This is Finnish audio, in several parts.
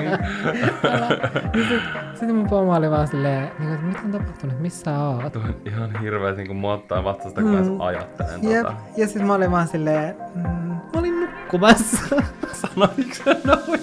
Sitten sit mun pomo oli vaan silleen, niin että mitä on tapahtunut, missä oot? Tuo on ihan hirveä niin muottaa vatsasta, kun mm. mä ajattelen Jep. tota. Ja sitten mä olin vaan silleen, mm, mä olin nukkumassa. Sanoitko sä noin?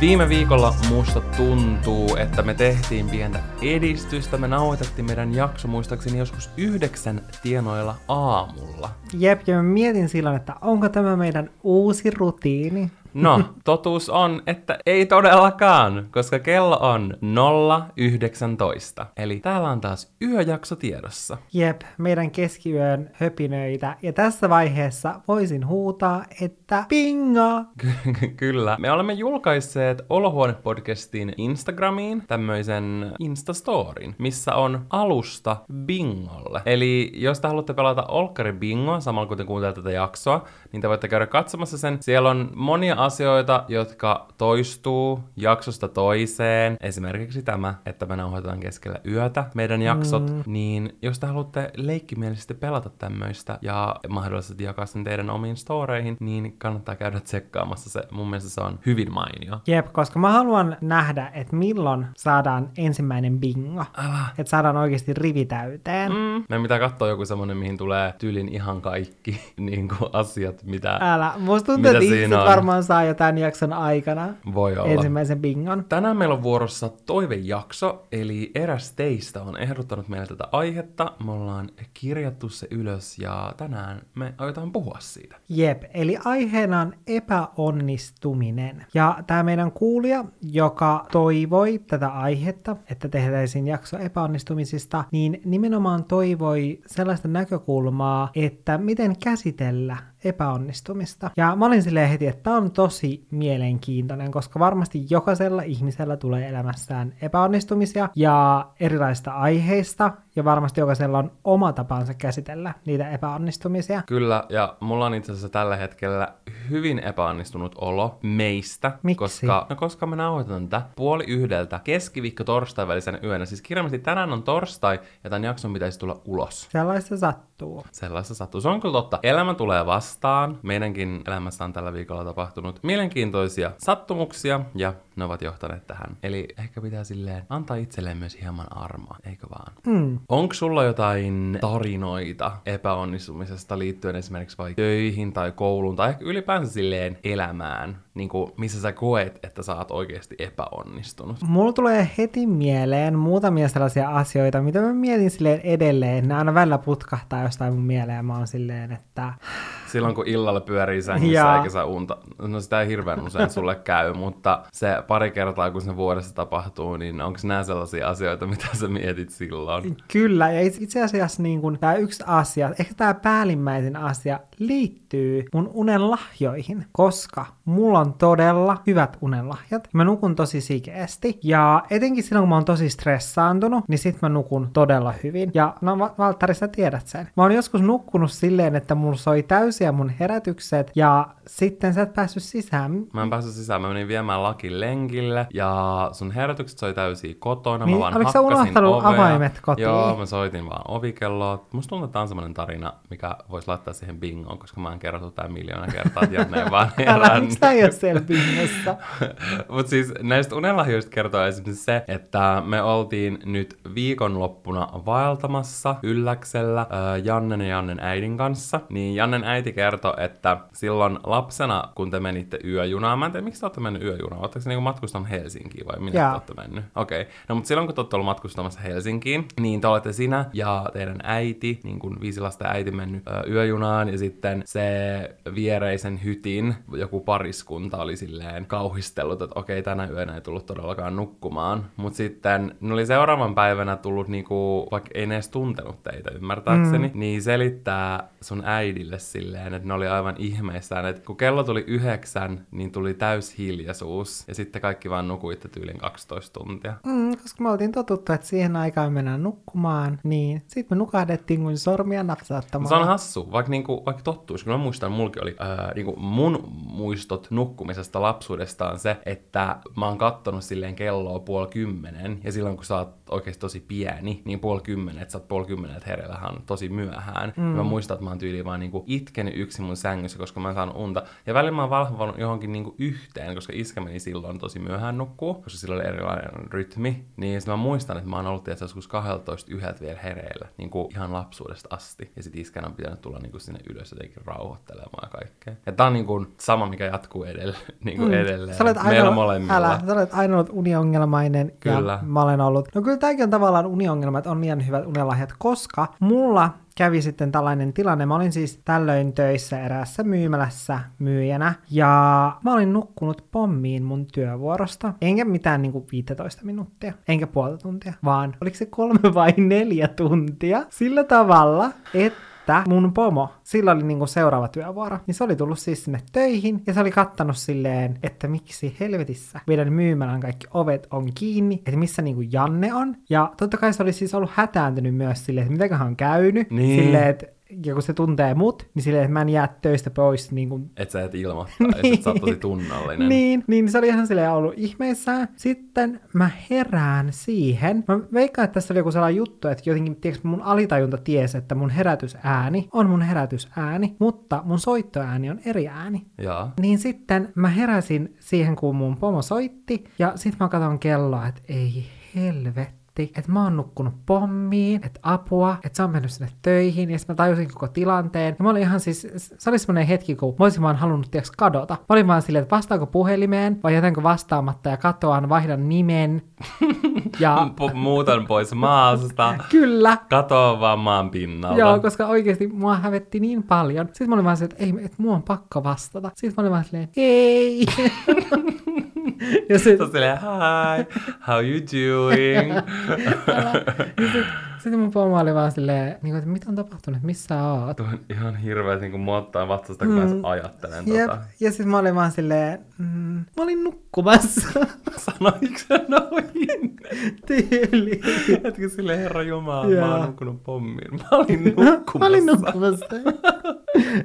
Viime viikolla musta tuntuu, että me tehtiin pientä edistystä. Me nauhoitettiin meidän jakso muistaakseni joskus yhdeksän tienoilla aamulla. Jep, ja mä mietin silloin, että onko tämä meidän uusi rutiini. No, totuus on, että ei todellakaan, koska kello on 0.19. Eli täällä on taas yöjakso tiedossa. Jep, meidän keskiyön höpinöitä. Ja tässä vaiheessa voisin huutaa, että pinga! Ky- Kyllä. Me olemme julkaisseet Olohuone-podcastin Instagramiin tämmöisen Instastorin, missä on alusta bingolle. Eli jos te haluatte pelata Olkkari bingoa samalla kun te kuuntelette tätä jaksoa, niin te voitte käydä katsomassa sen. Siellä on monia asioita, jotka toistuu jaksosta toiseen. Esimerkiksi tämä, että me nauhoitetaan keskellä yötä meidän jaksot. Mm. Niin jos te haluatte leikkimielisesti pelata tämmöistä ja mahdollisesti jakaa sen teidän omiin storeihin, niin kannattaa käydä tsekkaamassa se. Mun mielestä se on hyvin mainio. Jep, koska mä haluan nähdä, että milloin saadaan ensimmäinen bingo. Älä. Että saadaan oikeasti rivi täyteen. Mm. Me pitää katsoa joku semmonen, mihin tulee tyylin ihan kaikki niin kuin asiat, mitä Älä. Musta tuntuu, Mitä että ihmiset varmaan saa jo tämän jakson aikana voi olla. ensimmäisen bingon. Tänään meillä on vuorossa toivejakso, eli eräs teistä on ehdottanut meille tätä aihetta. Me ollaan kirjattu se ylös ja tänään me aiotaan puhua siitä. Jep, eli aiheena on epäonnistuminen. Ja tämä meidän kuulija, joka toivoi tätä aihetta, että tehtäisiin jakso epäonnistumisista, niin nimenomaan toivoi sellaista näkökulmaa, että miten käsitellä epäonnistumista. Ja mä olin silleen heti, että tämä on tosi mielenkiintoinen, koska varmasti jokaisella ihmisellä tulee elämässään epäonnistumisia ja erilaisista aiheista, ja varmasti jokaisella on oma tapansa käsitellä niitä epäonnistumisia. Kyllä, ja mulla on itse asiassa tällä hetkellä hyvin epäonnistunut olo meistä, Miksi? koska, no koska me nauhoitan tätä puoli yhdeltä keskiviikko torstai välisenä yönä. Siis kirjaimellisesti tänään on torstai, ja tämän jakson pitäisi tulla ulos. Sellaista sattuu. Sellaista sattuu. Se on kyllä totta. Elämä tulee vastaan. Meidänkin elämässä on tällä viikolla tapahtunut mielenkiintoisia sattumuksia ja ne ovat johtaneet tähän. Eli ehkä pitää silleen antaa itselleen myös hieman armoa, eikö vaan? Mm. Onko sulla jotain tarinoita epäonnistumisesta liittyen esimerkiksi vaikka töihin tai kouluun tai ehkä ylipäänsä silleen elämään, niin kuin missä sä koet, että sä oot oikeasti epäonnistunut? Mulla tulee heti mieleen muutamia sellaisia asioita, mitä mä mietin silleen edelleen. Ne aina välillä putkahtaa jostain mun mieleen ja mä oon silleen, että Silloin kun illalla pyörii sängyssä Jaa. eikä sä unta, no sitä ei hirveän usein sulle käy, mutta se pari kertaa kun se vuodessa tapahtuu, niin onko nämä sellaisia asioita, mitä sä mietit silloin? Kyllä, ja itse- asiassa niin kun, tämä yksi asia, ehkä tämä päällimmäisin asia liittyy mun unenlahjoihin, koska mulla on todella hyvät unenlahjat. Mä nukun tosi sikeästi, ja etenkin silloin, kun mä oon tosi stressaantunut, niin sit mä nukun todella hyvin. Ja no Va- Valtteri, sä tiedät sen. Mä oon joskus nukkunut silleen, että mulla soi täysiä mun herätykset, ja sitten sä et päässyt sisään. Mä en päässyt sisään, mä menin viemään lakin lenkille ja sun herätykset soi täysiä kotona. Niin, mä vaan oliko sä unohtanut ovea. avaimet kotiin? Joo, mä soitin vaan ovikelloa. Musta tuntuu, että tää on semmonen tarina, mikä voisi laittaa siihen bingoon, koska mä oon kerrottu tää miljoona kertaa, että Janne vaan Älä, ei ole siellä? Mutta siis näistä unelahjoista kertoo esimerkiksi se, että me oltiin nyt viikonloppuna vaeltamassa Ylläksellä äh, Jannen ja Jannen äidin kanssa. Niin Jannen äiti kertoi, että silloin lapsena, kun te menitte yöjunaan, mä en tiedä, miksi te olette mennyt yöjunaan, oletteko niinku matkustanut Helsinkiin vai minne Jaa. te olette mennyt? Okei, okay. no mutta silloin kun te olette ollut matkustamassa Helsinkiin, niin te olette sinä ja teidän äiti, niin kuin viisi lasta äiti mennyt ö, yöjunaan ja sitten se viereisen hytin joku pariskunta oli silleen kauhistellut, että okei, tänä yönä ei tullut todellakaan nukkumaan. Mutta sitten ne oli seuraavan päivänä tullut niinku, vaikka ei ne edes tuntenut teitä ymmärtääkseni, mm. niin selittää sun äidille silleen, että ne oli aivan ihmeissään, että kun kello tuli yhdeksän, niin tuli täys hiljaisuus ja sitten kaikki vaan nukuitte tyylin 12 tuntia. Mm, koska me oltiin totuttu, että siihen aikaan mennään nukkumaan, niin sitten me nukahdettiin kuin sormia napsauttamalla. Se on hassu, vaikka, niinku, vaikka tottuisi. Kyllä mä muistan, mulki oli ää, niinku mun muistot nukkumisesta lapsuudesta on se, että mä oon kattonut silleen kelloa puoli kymmenen, ja silloin kun sä oot oikeasti tosi pieni, niin puoli kymmenen, että sä oot puoli kymmeneltä herellähän on tosi myöhään. Mm. Mä muistan, että mä oon tyyliin vaan niinku itkenyt yksin mun sängyssä, koska mä en saanut unta. Ja välillä mä oon valvonut johonkin niinku yhteen, koska iskä meni silloin tosi myöhään nukkuu, koska sillä oli erilainen rytmi. Niin mä muistan, että mä oon ollut tietysti joskus 12 yhdeltä vielä hereillä, niinku ihan lapsuudesta asti. Ja sit iskän on pitänyt tulla niinku sinne ylös jotenkin rauhoittelemaan kaikkea. Ja tää on niinku sama, mikä jatkuu edelleen. Niinku mm. edelleen. Sä olet Meillä ainoa, molemmilla. älä, sä olet aina ollut uniongelmainen Kyllä. ja mä olen ollut. No kyllä tämäkin on tavallaan uniongelma, että on liian hyvät unelahjat, koska mulla kävi sitten tällainen tilanne. Mä olin siis tällöin töissä eräässä myymälässä myyjänä ja mä olin nukkunut pommiin mun työvuorosta. Enkä mitään niinku 15 minuuttia, enkä puolta tuntia, vaan oliko se kolme vai neljä tuntia sillä tavalla, että mun pomo, sillä oli niinku seuraava työvuoro, niin se oli tullut siis sinne töihin ja se oli kattanut silleen, että miksi helvetissä meidän myymälän kaikki ovet on kiinni, että missä niinku Janne on. Ja totta kai se oli siis ollut hätääntynyt myös silleen, että mitäköhän on käynyt. Niin. Silleen, että ja kun se tuntee mut, niin silleen, että mä en jää töistä pois niin kuin Et sä et ilmoittaisi, että sä oot tosi tunnollinen. niin, niin se oli ihan silleen ollut ihmeissään. Sitten mä herään siihen. Mä veikkaan, että tässä oli joku sellainen juttu, että jotenkin, tiedätkö, mun alitajunta tiesi, että mun herätysääni on mun herätysääni, mutta mun soittoääni on eri ääni. Jaa. Niin sitten mä heräsin siihen, kun mun pomo soitti, ja sitten mä katson kelloa, että ei helvetti että mä oon nukkunut pommiin, että apua, että se on mennyt sinne töihin, ja sitten mä tajusin koko tilanteen. Ja mä olin ihan siis, se oli semmoinen hetki, kun mä olisin vaan halunnut tiiäks, kadota. Mä olin vaan silleen, että vastaanko puhelimeen, vai jätänkö vastaamatta ja katoan, vaihdan nimen. ja Pu- muutan pois maasta. kyllä, Katoa vaan maan pinnalta. Joo, koska oikeasti mua hävetti niin paljon. Sitten mä olin vaan silleen, että ei, että mua on pakko vastata. Sitten mä olin vaan silleen, ei. ja sit, Sä silleen, hi, how you doing? aber diese, sitten sit mun pomo oli vaan silleen, niin kuin, että mitä on tapahtunut, missä sä oot? Tuo on ihan hirveä, niin kuin muottaa vastasta, kun mä edes ajattelen Jep. tota. Ja sitten mä olin vaan silleen, mm, mä olin nukkumassa. Sanoitko sä noin? Tyyli. Etkö sille herra Jumala, mä oon nukkunut pommiin. Mä olin nukkumassa. Mä olin nukkumassa.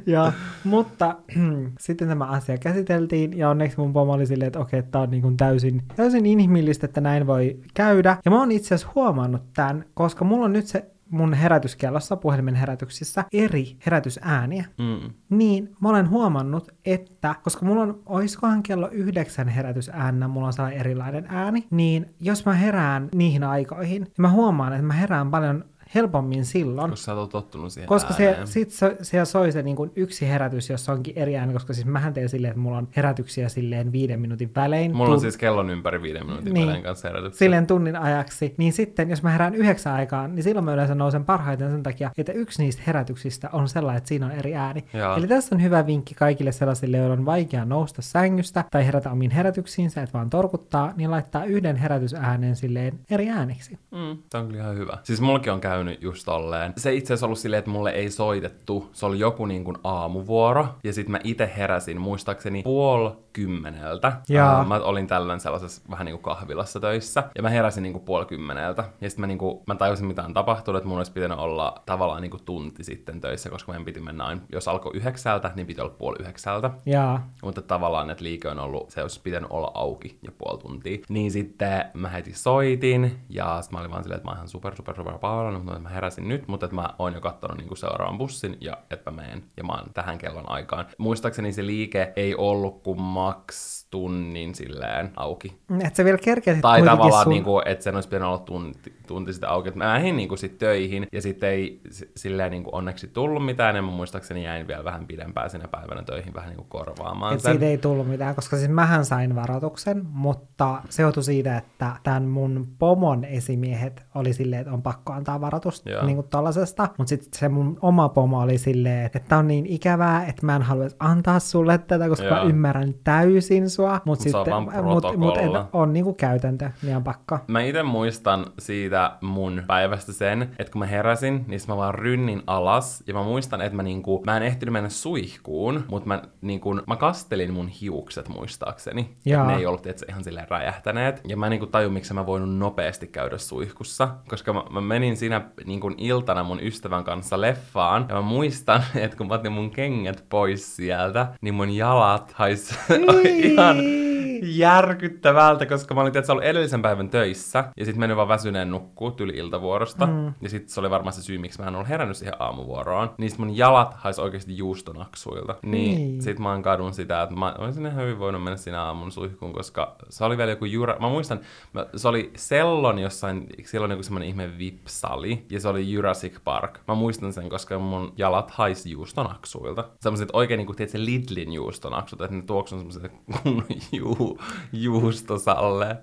ja, mutta sitten tämä asia käsiteltiin ja onneksi mun pomo oli silleen, että okei, että tää on niin kuin täysin, täysin inhimillistä, että näin voi käydä. Ja mä oon itse asiassa huomannut tämän, koska mulla on nyt se mun herätyskellossa, puhelimen herätyksissä, eri herätysääniä. Mm. Niin mä olen huomannut, että koska mulla on, oiskohan kello yhdeksän herätysäänä, mulla on sellainen erilainen ääni, niin jos mä herään niihin aikoihin, niin mä huomaan, että mä herään paljon helpommin silloin, Koska sä oot tottunut siihen koska se, sit so, siellä soi se niin kuin yksi herätys, jossa onkin eri ääni, koska siis mähän teen silleen, että mulla on herätyksiä silleen viiden minuutin välein. Mulla on Tun- siis kellon ympäri viiden minuutin Niin. välein kanssa herätyksiä. silleen tunnin ajaksi, niin sitten jos mä herään yhdeksän aikaan, niin silloin mä yleensä nousen parhaiten sen takia, että yksi niistä herätyksistä on sellainen, että siinä on eri ääni. Joo. Eli tässä on hyvä vinkki kaikille sellaisille, joilla on vaikea nousta sängystä tai herätä omiin herätyksiinsä, että vaan torkuttaa, niin laittaa yhden herätysäänen silleen eri ääniksi. Mm, tämä on kyllä ihan hyvä. Siis mullakin on käynyt just tolleen. Se itse asiassa ollut silleen, että mulle ei soitettu. Se oli joku niin kuin aamuvuoro. Ja sitten mä itse heräsin muistaakseni puoli kymmeneltä. Jaa. Ää, mä olin tällöin sellaisessa vähän niin kuin kahvilassa töissä. Ja mä heräsin niin kuin puoli kymmeneltä. Ja sitten mä, niin kuin, mä tajusin, mitä on tapahtunut. Että mun olisi pitänyt olla tavallaan niin kuin tunti sitten töissä, koska meidän piti mennä aina, jos alkoi yhdeksältä, niin piti olla puoli yhdeksältä. Ja Mutta tavallaan, että liike on ollut, se olisi pitänyt olla auki jo puoli tuntia. Niin sitten mä heti soitin, ja sitten mä olin vaan silleen, että mä oon ihan super, super, super pahoillani, mutta mä heräsin nyt, mutta että mä oon jo kattonut niinku seuraavan bussin, ja että mä menen, ja mä oon tähän kellon aikaan. Muistaakseni se liike ei ollut kuin Mark's tunnin silleen auki. että se vielä kerkesit Tai tavallaan, sun... niin kuin, että sen olisi pitänyt olla tunti, tunti sitten auki. Et mä lähdin niin kuin sit töihin ja sitten ei silleen niin kuin onneksi tullut mitään. Ja mä muistaakseni jäin vielä vähän pidempään sinä päivänä töihin vähän niin kuin korvaamaan Et sen. siitä ei tullut mitään, koska siis mähän sain varoituksen, mutta se johtui siitä, että tämän mun pomon esimiehet oli silleen, että on pakko antaa varoitus Joo. niin kuin tollasesta, mutta sitten se mun oma pomo oli silleen, että on niin ikävää, että mä en haluaisi antaa sulle tätä, koska mä Joo. ymmärrän täysin sua, mutta Mut se on sitten mut, mut, on niin kuin käytäntö, niin on pakko. Mä itse muistan siitä mun päivästä sen, että kun mä heräsin, niin mä vaan rynnin alas. Ja mä muistan, että mä, niinku, mä en ehtinyt mennä suihkuun, mutta mä, niinku, mä kastelin mun hiukset muistaakseni. Jaa. Et Ne ei ollut että ihan silleen räjähtäneet. Ja mä niinku tajun, miksi mä voinut nopeasti käydä suihkussa. Koska mä, mä menin siinä niin kuin iltana mun ystävän kanssa leffaan. Ja mä muistan, että kun mä otin mun kengät pois sieltä, niin mun jalat hais ihan on. Järkyttävältä, koska mä olin tietysti ollut edellisen päivän töissä, ja sitten menin vaan väsyneen nukkuu tyli iltavuorosta, mm. ja sitten se oli varmaan se syy, miksi mä en ollut herännyt siihen aamuvuoroon. Niin sit mun jalat hais oikeasti juustonaksuilta. Niin, niin. sit mä kadun sitä, että mä olisin ihan hyvin voinut mennä sinä aamun suihkuun, koska se oli vielä joku jura... Mä muistan, mä, se oli Sellon jossain, siellä oli joku semmonen ihme VIP-sali, ja se oli Jurassic Park. Mä muistan sen, koska mun jalat hais juustonaksuilta. Semmoiset oikein niinku, tiedätkö, Lidlin juustonaksut, että ne tuoksun semmoiset kunnon juu, juustosalle.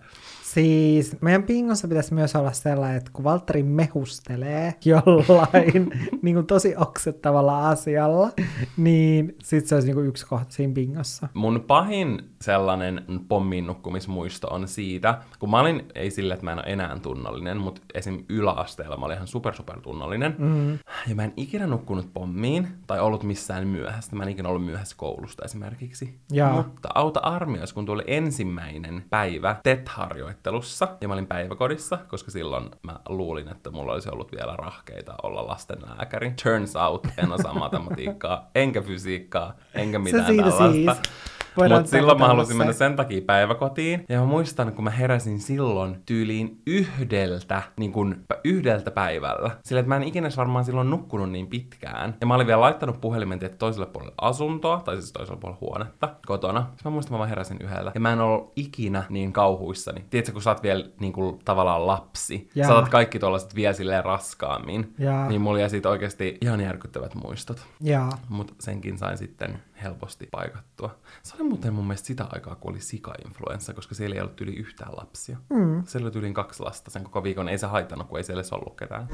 Siis meidän pingossa pitäisi myös olla sellainen, että kun Valtteri mehustelee jollain niin kuin tosi oksettavalla asialla, niin sitten se olisi niin kuin yksi kohta siinä pingossa. Mun pahin sellainen pommin nukkumismuisto on siitä, kun mä olin, ei sille, että mä en ole enää tunnollinen, mutta esim. yläasteella mä olin ihan super super tunnollinen. Mm. Ja mä en ikinä nukkunut pommiin tai ollut missään myöhässä. Mä en ikinä ollut myöhässä koulusta esimerkiksi. Ja. Mutta auta armias, kun tuli ensimmäinen päivä TET-harjoittelussa ja mä olin päiväkodissa, koska silloin mä luulin, että mulla olisi ollut vielä rahkeita olla lastenlääkäri. Turns out, en osaa matematiikkaa, enkä fysiikkaa, enkä mitään tällaista. Siis. Mutta silloin mä halusin mennä sen takia päiväkotiin. Ja mä muistan, kun mä heräsin silloin tyyliin yhdeltä, niin kuin yhdeltä päivällä. Sillä että mä en ikinä varmaan silloin nukkunut niin pitkään. Ja mä olin vielä laittanut puhelimen tietysti toiselle puolelle asuntoa, tai siis toiselle puolelle huonetta kotona. Sitten mä muistan, että mä vaan heräsin yhdellä. Ja mä en ollut ikinä niin kauhuissani. Tiedätkö, kun sä oot vielä niin kuin, tavallaan lapsi. Ja. Sä oot kaikki tuollaiset vielä silleen raskaammin. Ja. Niin mulla jäi siitä oikeasti ihan järkyttävät muistot. Mutta senkin sain sitten helposti paikattua. Se oli muuten mun mielestä sitä aikaa, kun oli sika-influenssa, koska siellä ei ollut yli yhtään lapsia. Mm. Siellä oli yli kaksi lasta sen koko viikon. Ei se haitannut, kun ei siellä edes ollut ketään.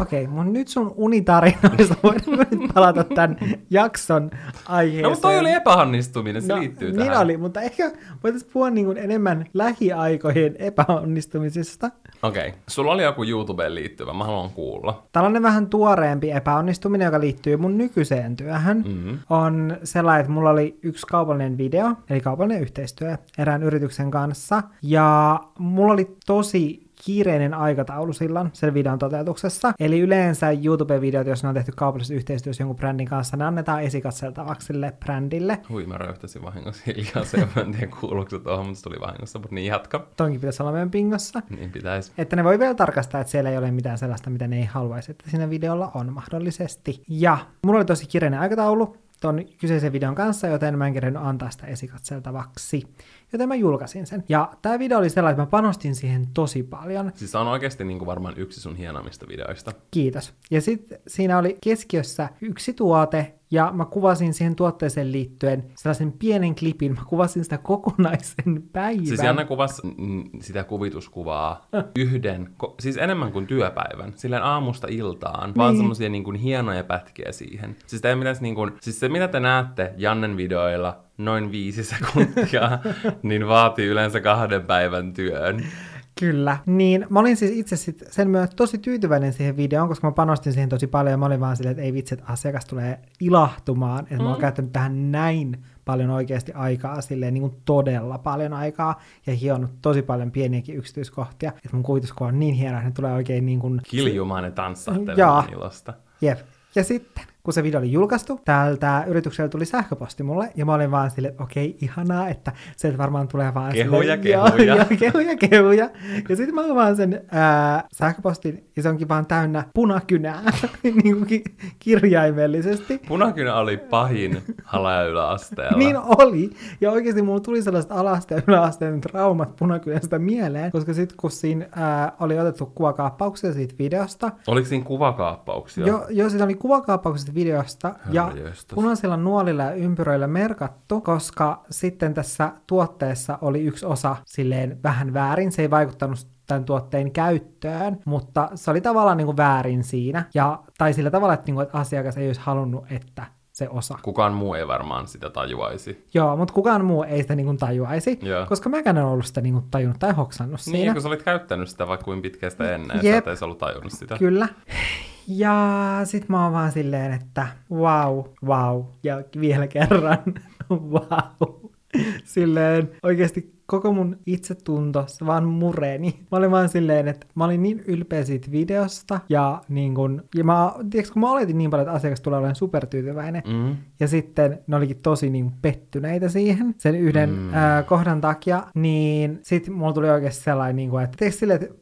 Okei, okay, mun nyt sun unitarinoista voidaan nyt palata tämän jakson aiheeseen. No, mutta toi oli epäonnistuminen, se no, liittyy niin tähän. oli, mutta ehkä voitaisiin puhua niin kuin enemmän lähiaikojen epäonnistumisesta. Okei, okay. sulla oli joku YouTubeen liittyvä, mä haluan kuulla. Tällainen vähän tuoreempi epäonnistuminen, joka liittyy mun nykyiseen työhön, mm-hmm. on sellainen, että mulla oli yksi kaupallinen video, eli kaupallinen yhteistyö erään yrityksen kanssa, ja mulla oli tosi kiireinen aikataulu silloin sen videon toteutuksessa. Eli yleensä YouTube-videot, jos ne on tehty kaupallisessa yhteistyössä jonkun brändin kanssa, ne annetaan esikatseltavaksi sille brändille. Hui, mä röyhtäisin vahingossa hiljaa se, mä en tiedä kuuluuko se tuohon, mutta se tuli vahingossa, mutta niin jatka. Tonkin pitäisi olla meidän pingossa. Niin pitäisi. Että ne voi vielä tarkastaa, että siellä ei ole mitään sellaista, mitä ne ei haluaisi, että siinä videolla on mahdollisesti. Ja mulla oli tosi kiireinen aikataulu, ton kyseisen videon kanssa, joten mä en kerennyt antaa sitä esikatseltavaksi joten mä julkaisin sen. Ja tämä video oli sellainen, että mä panostin siihen tosi paljon. Siis se on oikeasti niin kuin varmaan yksi sun hienoimmista videoista. Kiitos. Ja sitten siinä oli keskiössä yksi tuote, ja mä kuvasin siihen tuotteeseen liittyen sellaisen pienen klipin. Mä kuvasin sitä kokonaisen päivän. Siis Janne kuvasi sitä kuvituskuvaa yhden, ko- siis enemmän kuin työpäivän, silleen aamusta iltaan, niin. vaan semmoisia niin kuin hienoja pätkiä siihen. Siis, te niin kuin, siis se, mitä te näette Jannen videoilla, noin viisi sekuntia, niin vaatii yleensä kahden päivän työn. Kyllä. Niin mä olin siis itse sit sen myötä tosi tyytyväinen siihen videoon, koska mä panostin siihen tosi paljon ja mä olin vaan silleen, että ei vitsi, että asiakas tulee ilahtumaan, että mm. mä oon mm. käyttänyt tähän näin paljon oikeasti aikaa, silleen niin kuin todella paljon aikaa ja hionnut tosi paljon pieniäkin yksityiskohtia, että mun kuvituskuva on niin hieno, että ne tulee oikein niin kuin... Kiljumaan ne tanssahtelemaan ilosta. Jep. Ja sitten kun se video oli julkaistu, täältä yrityksellä tuli sähköposti mulle, ja mä olin vaan silleen, että okei, ihanaa, että se varmaan tulee vaan kehuja, silleen, kehuja. Joo, joo, kehuja, kehuja. Ja sitten mä olin vaan sen ää, sähköpostin, ja se onkin vaan täynnä punakynää, niin kuin ki- kirjaimellisesti. Punakynä oli pahin ala- ja yläasteella. niin oli, ja oikeasti mulla tuli sellaiset alasta ja yläasteen traumat punakynästä mieleen, koska sitten kun siinä ää, oli otettu kuvakaappauksia siitä videosta. Oliko siinä kuvakaappauksia? Joo, jo, siinä oli kuvakaappaukset videosta ja punaisilla nuolilla ja ympyröillä merkattu, koska sitten tässä tuotteessa oli yksi osa silleen vähän väärin, se ei vaikuttanut tämän tuotteen käyttöön, mutta se oli tavallaan niin kuin väärin siinä, ja, tai sillä tavalla, että, niin kuin, että asiakas ei olisi halunnut, että se osa. Kukaan muu ei varmaan sitä tajuaisi. Joo, mutta kukaan muu ei sitä niin kuin tajuaisi, Joo. koska mäkään en ollut sitä niin kuin tajunnut tai hoksannut niin, siinä. Niin, kun sä olit käyttänyt sitä vaikka kuin pitkään sitä ennen, Jep. että sä et ollut tajunnut sitä. Kyllä. Ja sit mä oon vaan silleen, että wow, wow, ja vielä kerran, wow. silleen oikeasti koko mun itsetunto se vaan mureni. Mä olin vaan silleen, että mä olin niin ylpeä siitä videosta ja niin kun, ja mä, tiiäks, kun mä oletin niin paljon, että asiakas tulee olemaan supertyytyväinen Mm. ja sitten ne olikin tosi niin pettyneitä siihen sen yhden mm. ää, kohdan takia, niin sitten mulla tuli oikeasti sellainen, niin kuin, että teekö silleen, että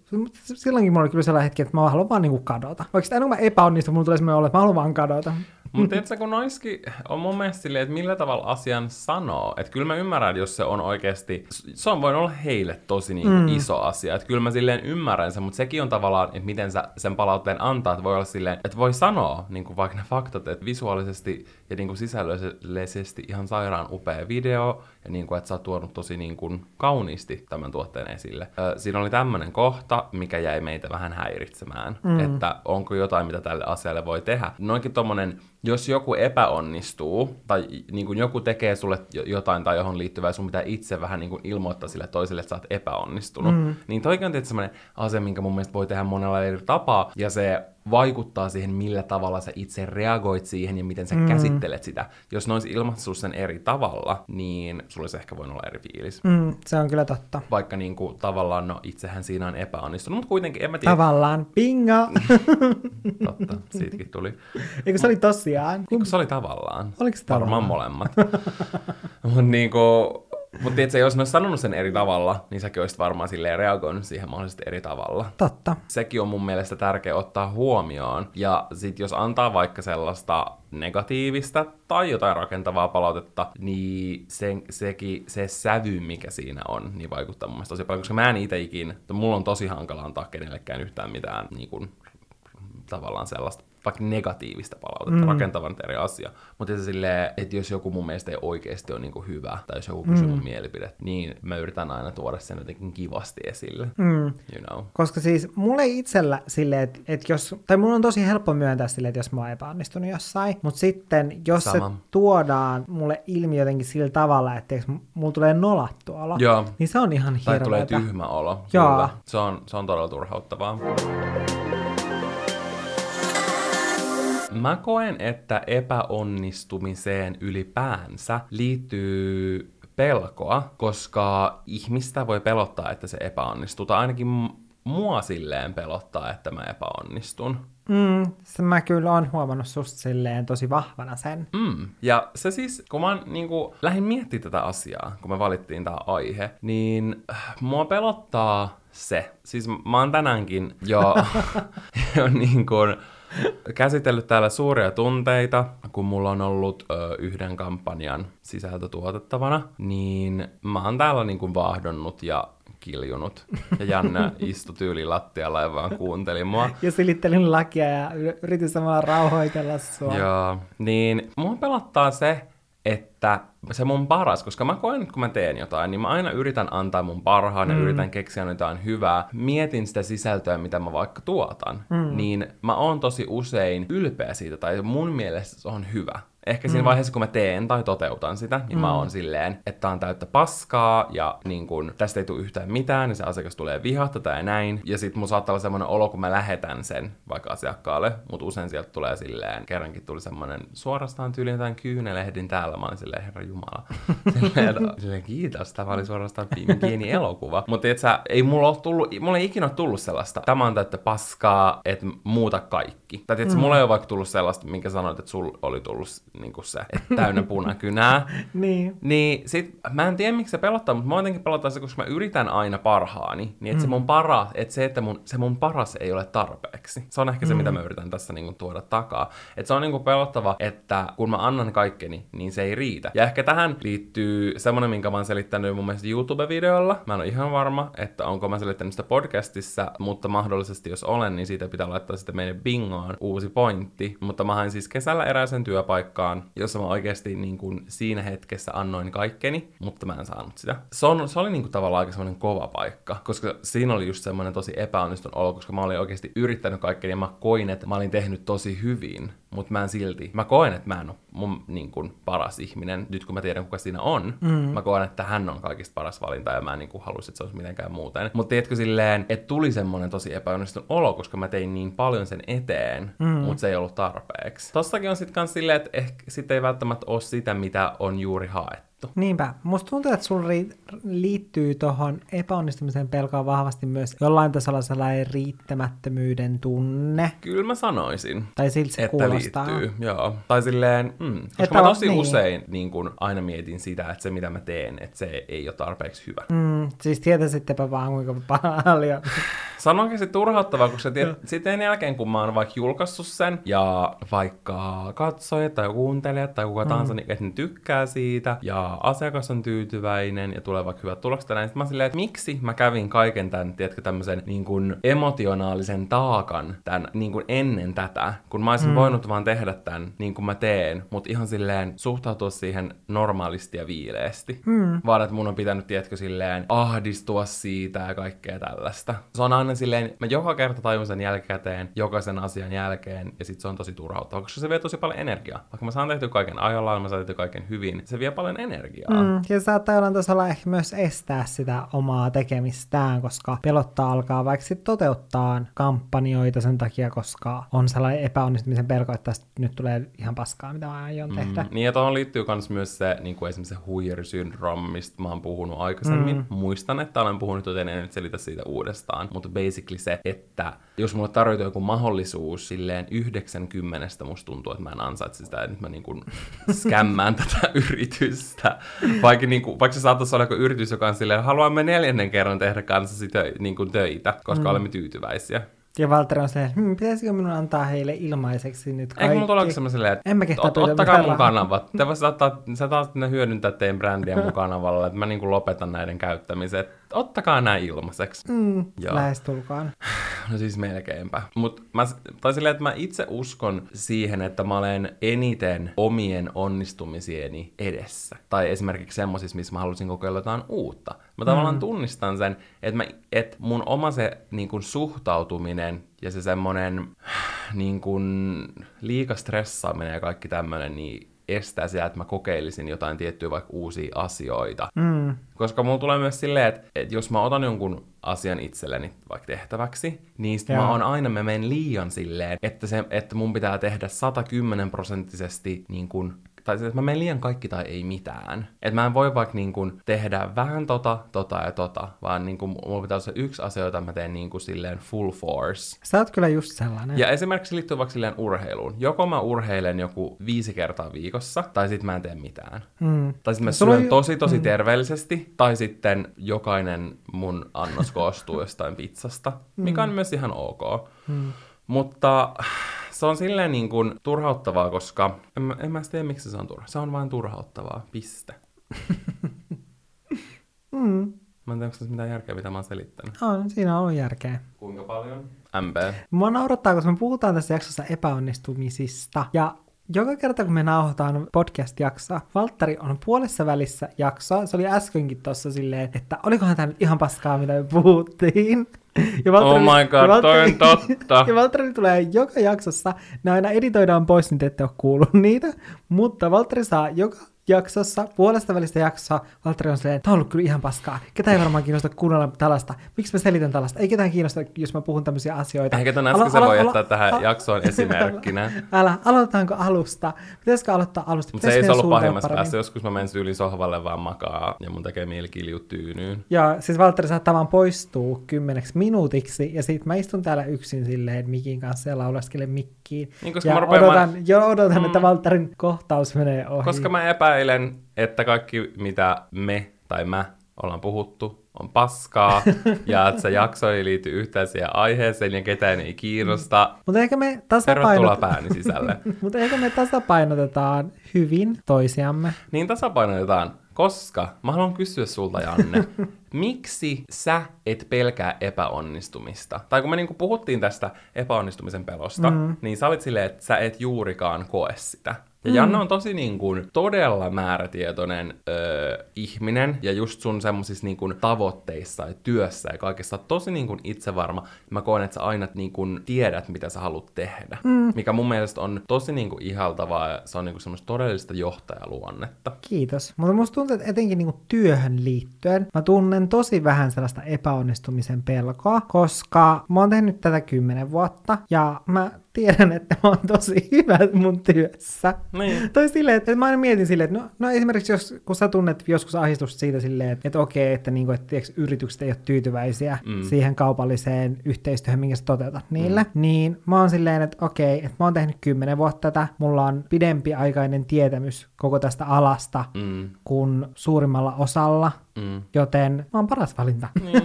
silloinkin mulla oli kyllä sellainen hetki, että mä haluan vaan niin kadota. Vaikka aina kun mä epäonnistun, mulla tulee sellainen olo, että mä haluan vaan kadota. Mutta tiedätkö, kun noiskin on mun mielestä silleen, että millä tavalla asian sanoo. Että kyllä mä ymmärrän, että jos se on oikeasti, se on voinut olla heille tosi niin mm. iso asia. Että kyllä mä silleen ymmärrän sen, mutta sekin on tavallaan, että miten sä sen palautteen antaa, että voi olla silleen, että voi sanoa niin kuin vaikka ne faktat, että visuaalisesti ja niin kuin sisällöllisesti ihan sairaan upea video, ja niin kuin, että sä oot tuonut tosi niin kuin kauniisti tämän tuotteen esille. Ö, siinä oli tämmöinen kohta, mikä jäi meitä vähän häiritsemään, mm. että onko jotain, mitä tälle asialle voi tehdä. Noinkin tommonen, jos joku epäonnistuu, tai niin kuin joku tekee sulle jo- jotain tai johon liittyvää, sun pitää itse vähän niin kuin ilmoittaa sille toiselle, että sä oot epäonnistunut, mm. niin toikin on tietysti semmoinen asia, minkä mun mielestä voi tehdä monella eri tapaa, ja se vaikuttaa siihen, millä tavalla sä itse reagoit siihen ja miten sä mm. käsittelet sitä. Jos ne olisi ilmaissut sen eri tavalla, niin sulla olisi ehkä voinut olla eri fiilis. Mm, se on kyllä totta. Vaikka niin kuin, tavallaan, no itsehän siinä on epäonnistunut, mutta kuitenkin, en mä tiedä. Tavallaan, bingo! Totta, siitäkin tuli. Eikö se oli tosiaan? Eikö se oli tavallaan? Oliko se Varmaan tavallaan? molemmat. Mutta niinku, mut tiedätkö, jos ne olisi sanonut sen eri tavalla, niin säkin olisit varmaan silleen reagoinut siihen mahdollisesti eri tavalla. Totta. Sekin on mun mielestä tärkeä ottaa huomioon. Ja sit jos antaa vaikka sellaista negatiivista tai jotain rakentavaa palautetta, niin sen, sekin, se sävy, mikä siinä on, niin vaikuttaa mun mielestä tosi paljon, koska mä en itse ikin, että mulla on tosi hankala antaa kenellekään yhtään mitään niin kuin, tavallaan sellaista vaikka negatiivista palautetta, mm. rakentavan eri asia. Mutta se silleen, että jos joku mun mielestä ei oikeasti ole niinku hyvä, tai jos joku kysyy mm. mun mielipide, niin mä yritän aina tuoda sen jotenkin kivasti esille. Mm. You know. Koska siis mulle itsellä silleen, että, että jos, tai mun on tosi helppo myöntää silleen, että jos mä oon epäonnistunut jossain, mutta sitten jos Sama. se tuodaan mulle ilmi jotenkin sillä tavalla, että mulla tulee nolattu olo, Joo. niin se on ihan Tai tulee tyhmä olo. Joo. Kyllä. Se on, se on todella turhauttavaa. Mä koen, että epäonnistumiseen ylipäänsä liittyy pelkoa, koska ihmistä voi pelottaa, että se epäonnistuu. Tai ainakin mua silleen pelottaa, että mä epäonnistun. Mm, se mä kyllä oon huomannut susta silleen tosi vahvana sen. Mm. Ja se siis, kun mä niin kuin, lähdin miettimään tätä asiaa, kun me valittiin tämä aihe, niin äh, mua pelottaa se. Siis mä oon tänäänkin jo, jo niin kuin, käsitellyt täällä suuria tunteita, kun mulla on ollut ö, yhden kampanjan sisältö tuotettavana, niin mä oon täällä niin kuin vaahdonnut ja kiljunut. Ja Janne istui tyyli lattialla ja vaan kuunteli mua. Ja silittelin lakia ja yritin samalla rauhoitella sua. Joo, niin mua pelottaa se, että se mun paras, koska mä koen, että kun mä teen jotain, niin mä aina yritän antaa mun parhaan ja yritän keksiä jotain hyvää. Mietin sitä sisältöä, mitä mä vaikka tuotan. Mm. Niin mä oon tosi usein ylpeä siitä, tai mun mielestä se on hyvä. Ehkä siinä mm. vaiheessa, kun mä teen tai toteutan sitä, niin mm. mä oon silleen, että tää on täyttä paskaa ja niin kun, tästä ei tule yhtään mitään, niin se asiakas tulee vihata tai näin. Ja sit mun saattaa olla semmoinen olo, kun mä lähetän sen vaikka asiakkaalle, mutta usein sieltä tulee silleen, kerrankin tuli semmoinen suorastaan tyyli jotain kyynelehdin täällä, mä olin silleen, herra jumala. Silleen, silleen kiitos, tämä oli suorastaan pieni, elokuva. Mutta et sä, ei mulla ole tullut, mulla ei ikinä tullut sellaista, tämä on täyttä paskaa, että muuta kaikki. Tai tiedätkö, mm. mulla ei ole vaikka tullut sellaista, minkä sanoit, että sul oli tullut niin kuin se, että täynnä punakynää. Niin. Niin sit mä en tiedä miksi se pelottaa, mutta mä jotenkin pelottaa se, koska mä yritän aina parhaani. Niin että se mun paras, että se, että mun, se mun paras ei ole tarpeeksi. Se on ehkä se, mitä mä yritän tässä niinku tuoda takaa. Että se on niinku pelottava, että kun mä annan kaikkeni, niin se ei riitä. Ja ehkä tähän liittyy semmonen, minkä mä oon selittänyt mun mielestä YouTube-videolla. Mä en ole ihan varma, että onko mä selittänyt sitä podcastissa, mutta mahdollisesti jos olen, niin siitä pitää laittaa sitten meidän bingoon uusi pointti. Mutta mä hain siis kesällä erääseen työpaikkaan, jossa mä oikeasti niin kuin siinä hetkessä annoin kaikkeni, mutta mä en saanut sitä. Se, on, se oli niin kuin tavallaan aika semmoinen kova paikka, koska siinä oli just semmoinen tosi epäonnistunut olo, koska mä olin oikeasti yrittänyt kaikkeni ja mä koin, että mä olin tehnyt tosi hyvin, mutta mä en silti, mä koen, että mä en ole mun niin kuin, paras ihminen, nyt kun mä tiedän kuka siinä on, mm. mä koen, että hän on kaikista paras valinta ja mä en niin kuin, haluaisi, että se olisi mitenkään muuten. Mutta tiedätkö silleen, että tuli semmoinen tosi epäonnistunut olo, koska mä tein niin paljon sen eteen, mm. mutta se ei ollut tarpeeksi. Tossakin on sitten kans silleen, että ehkä sit ei välttämättä ole sitä, mitä on juuri haettu. Valittu. Niinpä. Musta tuntuu, että sulla ri- liittyy tuohon epäonnistumisen pelkoon vahvasti myös jollain tasolla sellainen riittämättömyyden tunne. Kyllä mä sanoisin. Tai siltä se että kuulostaa. liittyy, joo. Tai silleen, mm, koska Että mä tosi niin. usein niin kun aina mietin sitä, että se mitä mä teen, että se ei ole tarpeeksi hyvä. Mm, siis tietäisittepä vaan kuinka paljon. Se on oikeasti turhauttavaa, kun se tiedät, sitten jälkeen, kun mä oon vaikka julkaissut sen, ja vaikka katsojat tai kuuntelijat tai kuka tahansa, niin että ne tykkää siitä, ja asiakas on tyytyväinen, ja tulee vaikka hyvät tulokset, ja näin, sit mä silleen, että miksi mä kävin kaiken tämän, tiedätkö, tämmöisen niin kuin emotionaalisen taakan tämän, niin kuin ennen tätä, kun mä olisin mm. voinut vaan tehdä tämän niin kuin mä teen, mutta ihan silleen suhtautua siihen normaalisti ja viileesti. Mm. Vaan että mun on pitänyt, tiedätkö, silleen ahdistua siitä ja kaikkea tällaista. Se on aina silleen, mä joka kerta tajun sen jälkikäteen, jokaisen asian jälkeen, ja sit se on tosi turhauttava, koska se vie tosi paljon energiaa. Vaikka mä saan tehty kaiken ajallaan, mä saan tehty kaiken hyvin, se vie paljon energiaa. Mm. Mm, ja saattaa jollain tasolla ehkä myös estää sitä omaa tekemistään, koska pelottaa alkaa vaikka sit toteuttaa kampanjoita sen takia, koska on sellainen epäonnistumisen pelko, että tästä nyt tulee ihan paskaa, mitä mä aion tehdä. Mm, niin ja tuohon liittyy myös myös se, niin kuin esimerkiksi se huijarisyndroom, mistä mä oon puhunut aikaisemmin. Mm. Muistan, että olen puhunut, joten en nyt selitä siitä uudestaan. Mutta basically se, että jos mulle tarjotaan joku mahdollisuus silleen 90 musta tuntuu, että mä en ansaitse sitä, että nyt mä niin kuin skämmään tätä yritystä. Vaikka, niin kuin, vaikka se saattaisi olla joku yritys, joka on silleen, haluamme neljännen kerran tehdä kanssasi tö, niin kuin töitä, koska mm. olemme tyytyväisiä. Ja Valtteri on silleen, hm, pitäisikö minun antaa heille ilmaiseksi nyt kaikki? Eikö mulla tulla semmoiselle, että En mä kehtaa ot, ottakaa mun kanavat. Te voisitte ottaa, sä taas ne hyödyntää teidän brändiä mun kanavalla, että mä niinku lopetan näiden käyttämisen. Ottakaa nämä ilmaiseksi. Mm, Joo. lähestulkoon. No siis melkeinpä. Mut mä, tai silleen, että mä itse uskon siihen, että mä olen eniten omien onnistumisieni edessä. Tai esimerkiksi semmosissa, missä mä halusin kokeilla jotain uutta. Mä tavallaan tunnistan sen, että, mä, että mun oma se niin kun, suhtautuminen ja se semmonen niin kun, liika stressaaminen ja kaikki tämmönen, niin estää sitä, että mä kokeilisin jotain tiettyjä vaikka uusia asioita. Mm. Koska mulla tulee myös silleen, että, että jos mä otan jonkun asian itselleni vaikka tehtäväksi, niin sit mä oon aina, mä menen liian silleen, että, se, että mun pitää tehdä 110 prosenttisesti niin kuin tai siis, että mä menen liian kaikki tai ei mitään. Että mä en voi vaikka niin kuin tehdä vähän tota, tota ja tota, vaan niin kuin mulla pitää olla se yksi asia, jota mä teen niin kuin silleen full force. Sä oot kyllä just sellainen. Ja esimerkiksi se liittyy vaikka silleen urheiluun. Joko mä urheilen joku viisi kertaa viikossa, tai sit mä en tee mitään. Mm. Tai sitten mä syön on- tosi tosi terveellisesti, tai sitten jokainen mun annos koostuu jostain pizzasta, mikä on myös ihan ok. Mm. Mutta se on silleen niin kuin turhauttavaa, koska en, mä- en mä tiedä, miksi se on turha. Se on vain turhauttavaa, piste. Mm. Mä en tiedä, onko mitään järkeä, mitä mä oon selittänyt. On, siinä on ollut järkeä. Kuinka paljon? MP. Mua naurattaa, koska me puhutaan tässä jaksossa epäonnistumisista. Ja joka kerta, kun me nauhoitaan podcast-jaksoa, Valtteri on puolessa välissä jaksoa. Se oli äskenkin tossa silleen, että olikohan tämä nyt ihan paskaa, mitä me puhuttiin. Ja Oh my god, ja toi on totta. Ja Valtteri tulee joka jaksossa, ne aina editoidaan pois, niin te ette ole kuullut niitä, mutta Valtteri saa joka jaksossa, puolesta välistä jaksoa, Valtteri on silleen, tämä on ollut kyllä ihan paskaa. Ketä ei varmaan kiinnosta kuunnella tällaista. Miksi mä selitän tällaista? Ei ketään kiinnosta, jos mä puhun tämmöisiä asioita. Ehkä Alo- äsken voi jättää tähän a- jaksoon esimerkkinä. Älä, aloitetaanko alusta? Pitäisikö aloittaa alusta? Mutta se ei ollut pahimmassa päässä. Joskus mä menen yli sohvalle vaan makaa ja mun tekee mieli kiljua tyynyyn. Joo, siis Valtteri saattaa vaan poistua kymmeneksi minuutiksi, ja sit mä istun täällä yksin silleen mikin kanssa ja laulaskelen mikkiin. Niin, koska ja mä odotan, vaan- jo odotan Mm. että Valtterin kohtaus menee ohi. Koska mä epäilen, että kaikki mitä me tai mä ollaan puhuttu on paskaa ja että se jakso ei liity yhtään siihen aiheeseen ja ketään ei kiinnosta. Mutta ehkä me Tervetuloa tasapainot... pääni sisälle. Mutta ehkä me tasapainotetaan hyvin toisiamme. Niin tasapainotetaan, koska mä haluan kysyä sulta, Janne, miksi sä et pelkää epäonnistumista? Tai kun me niinku puhuttiin tästä epäonnistumisen pelosta, mm. niin sä olit silleen, että sä et juurikaan koe sitä. Ja mm. Janne on tosi niin kuin, todella määrätietoinen öö, ihminen, ja just sun semmosissa niin kuin, tavoitteissa ja työssä ja kaikessa tosi niin kuin, itsevarma. Mä koen, että sä aina niin kuin, tiedät, mitä sä haluat tehdä. Mm. Mikä mun mielestä on tosi niin kuin, ihaltavaa, ja se on niin kuin, semmoista todellista johtajaluonnetta. Kiitos. Mutta musta tuntuu, että etenkin niinku työhön liittyen mä tunnen tosi vähän sellaista epäonnistumisen pelkoa, koska mä oon tehnyt tätä kymmenen vuotta ja mä tiedän, että mä oon tosi hyvä mun työssä. Niin. Tai silleen, että mä aina mietin silleen, että no, no esimerkiksi jos, kun sä tunnet joskus ahdistusta siitä silleen, että, että okei, että, niinku, että tiiäks, yritykset ei ole tyytyväisiä mm. siihen kaupalliseen yhteistyöhön, minkä sä toteutat niille, mm. niin mä oon silleen, että okei, että mä oon tehnyt kymmenen vuotta tätä, mulla on pidempiaikainen tietämys koko tästä alasta Mm. kuin suurimmalla osalla, Mm. joten mä oon paras valinta. Niin.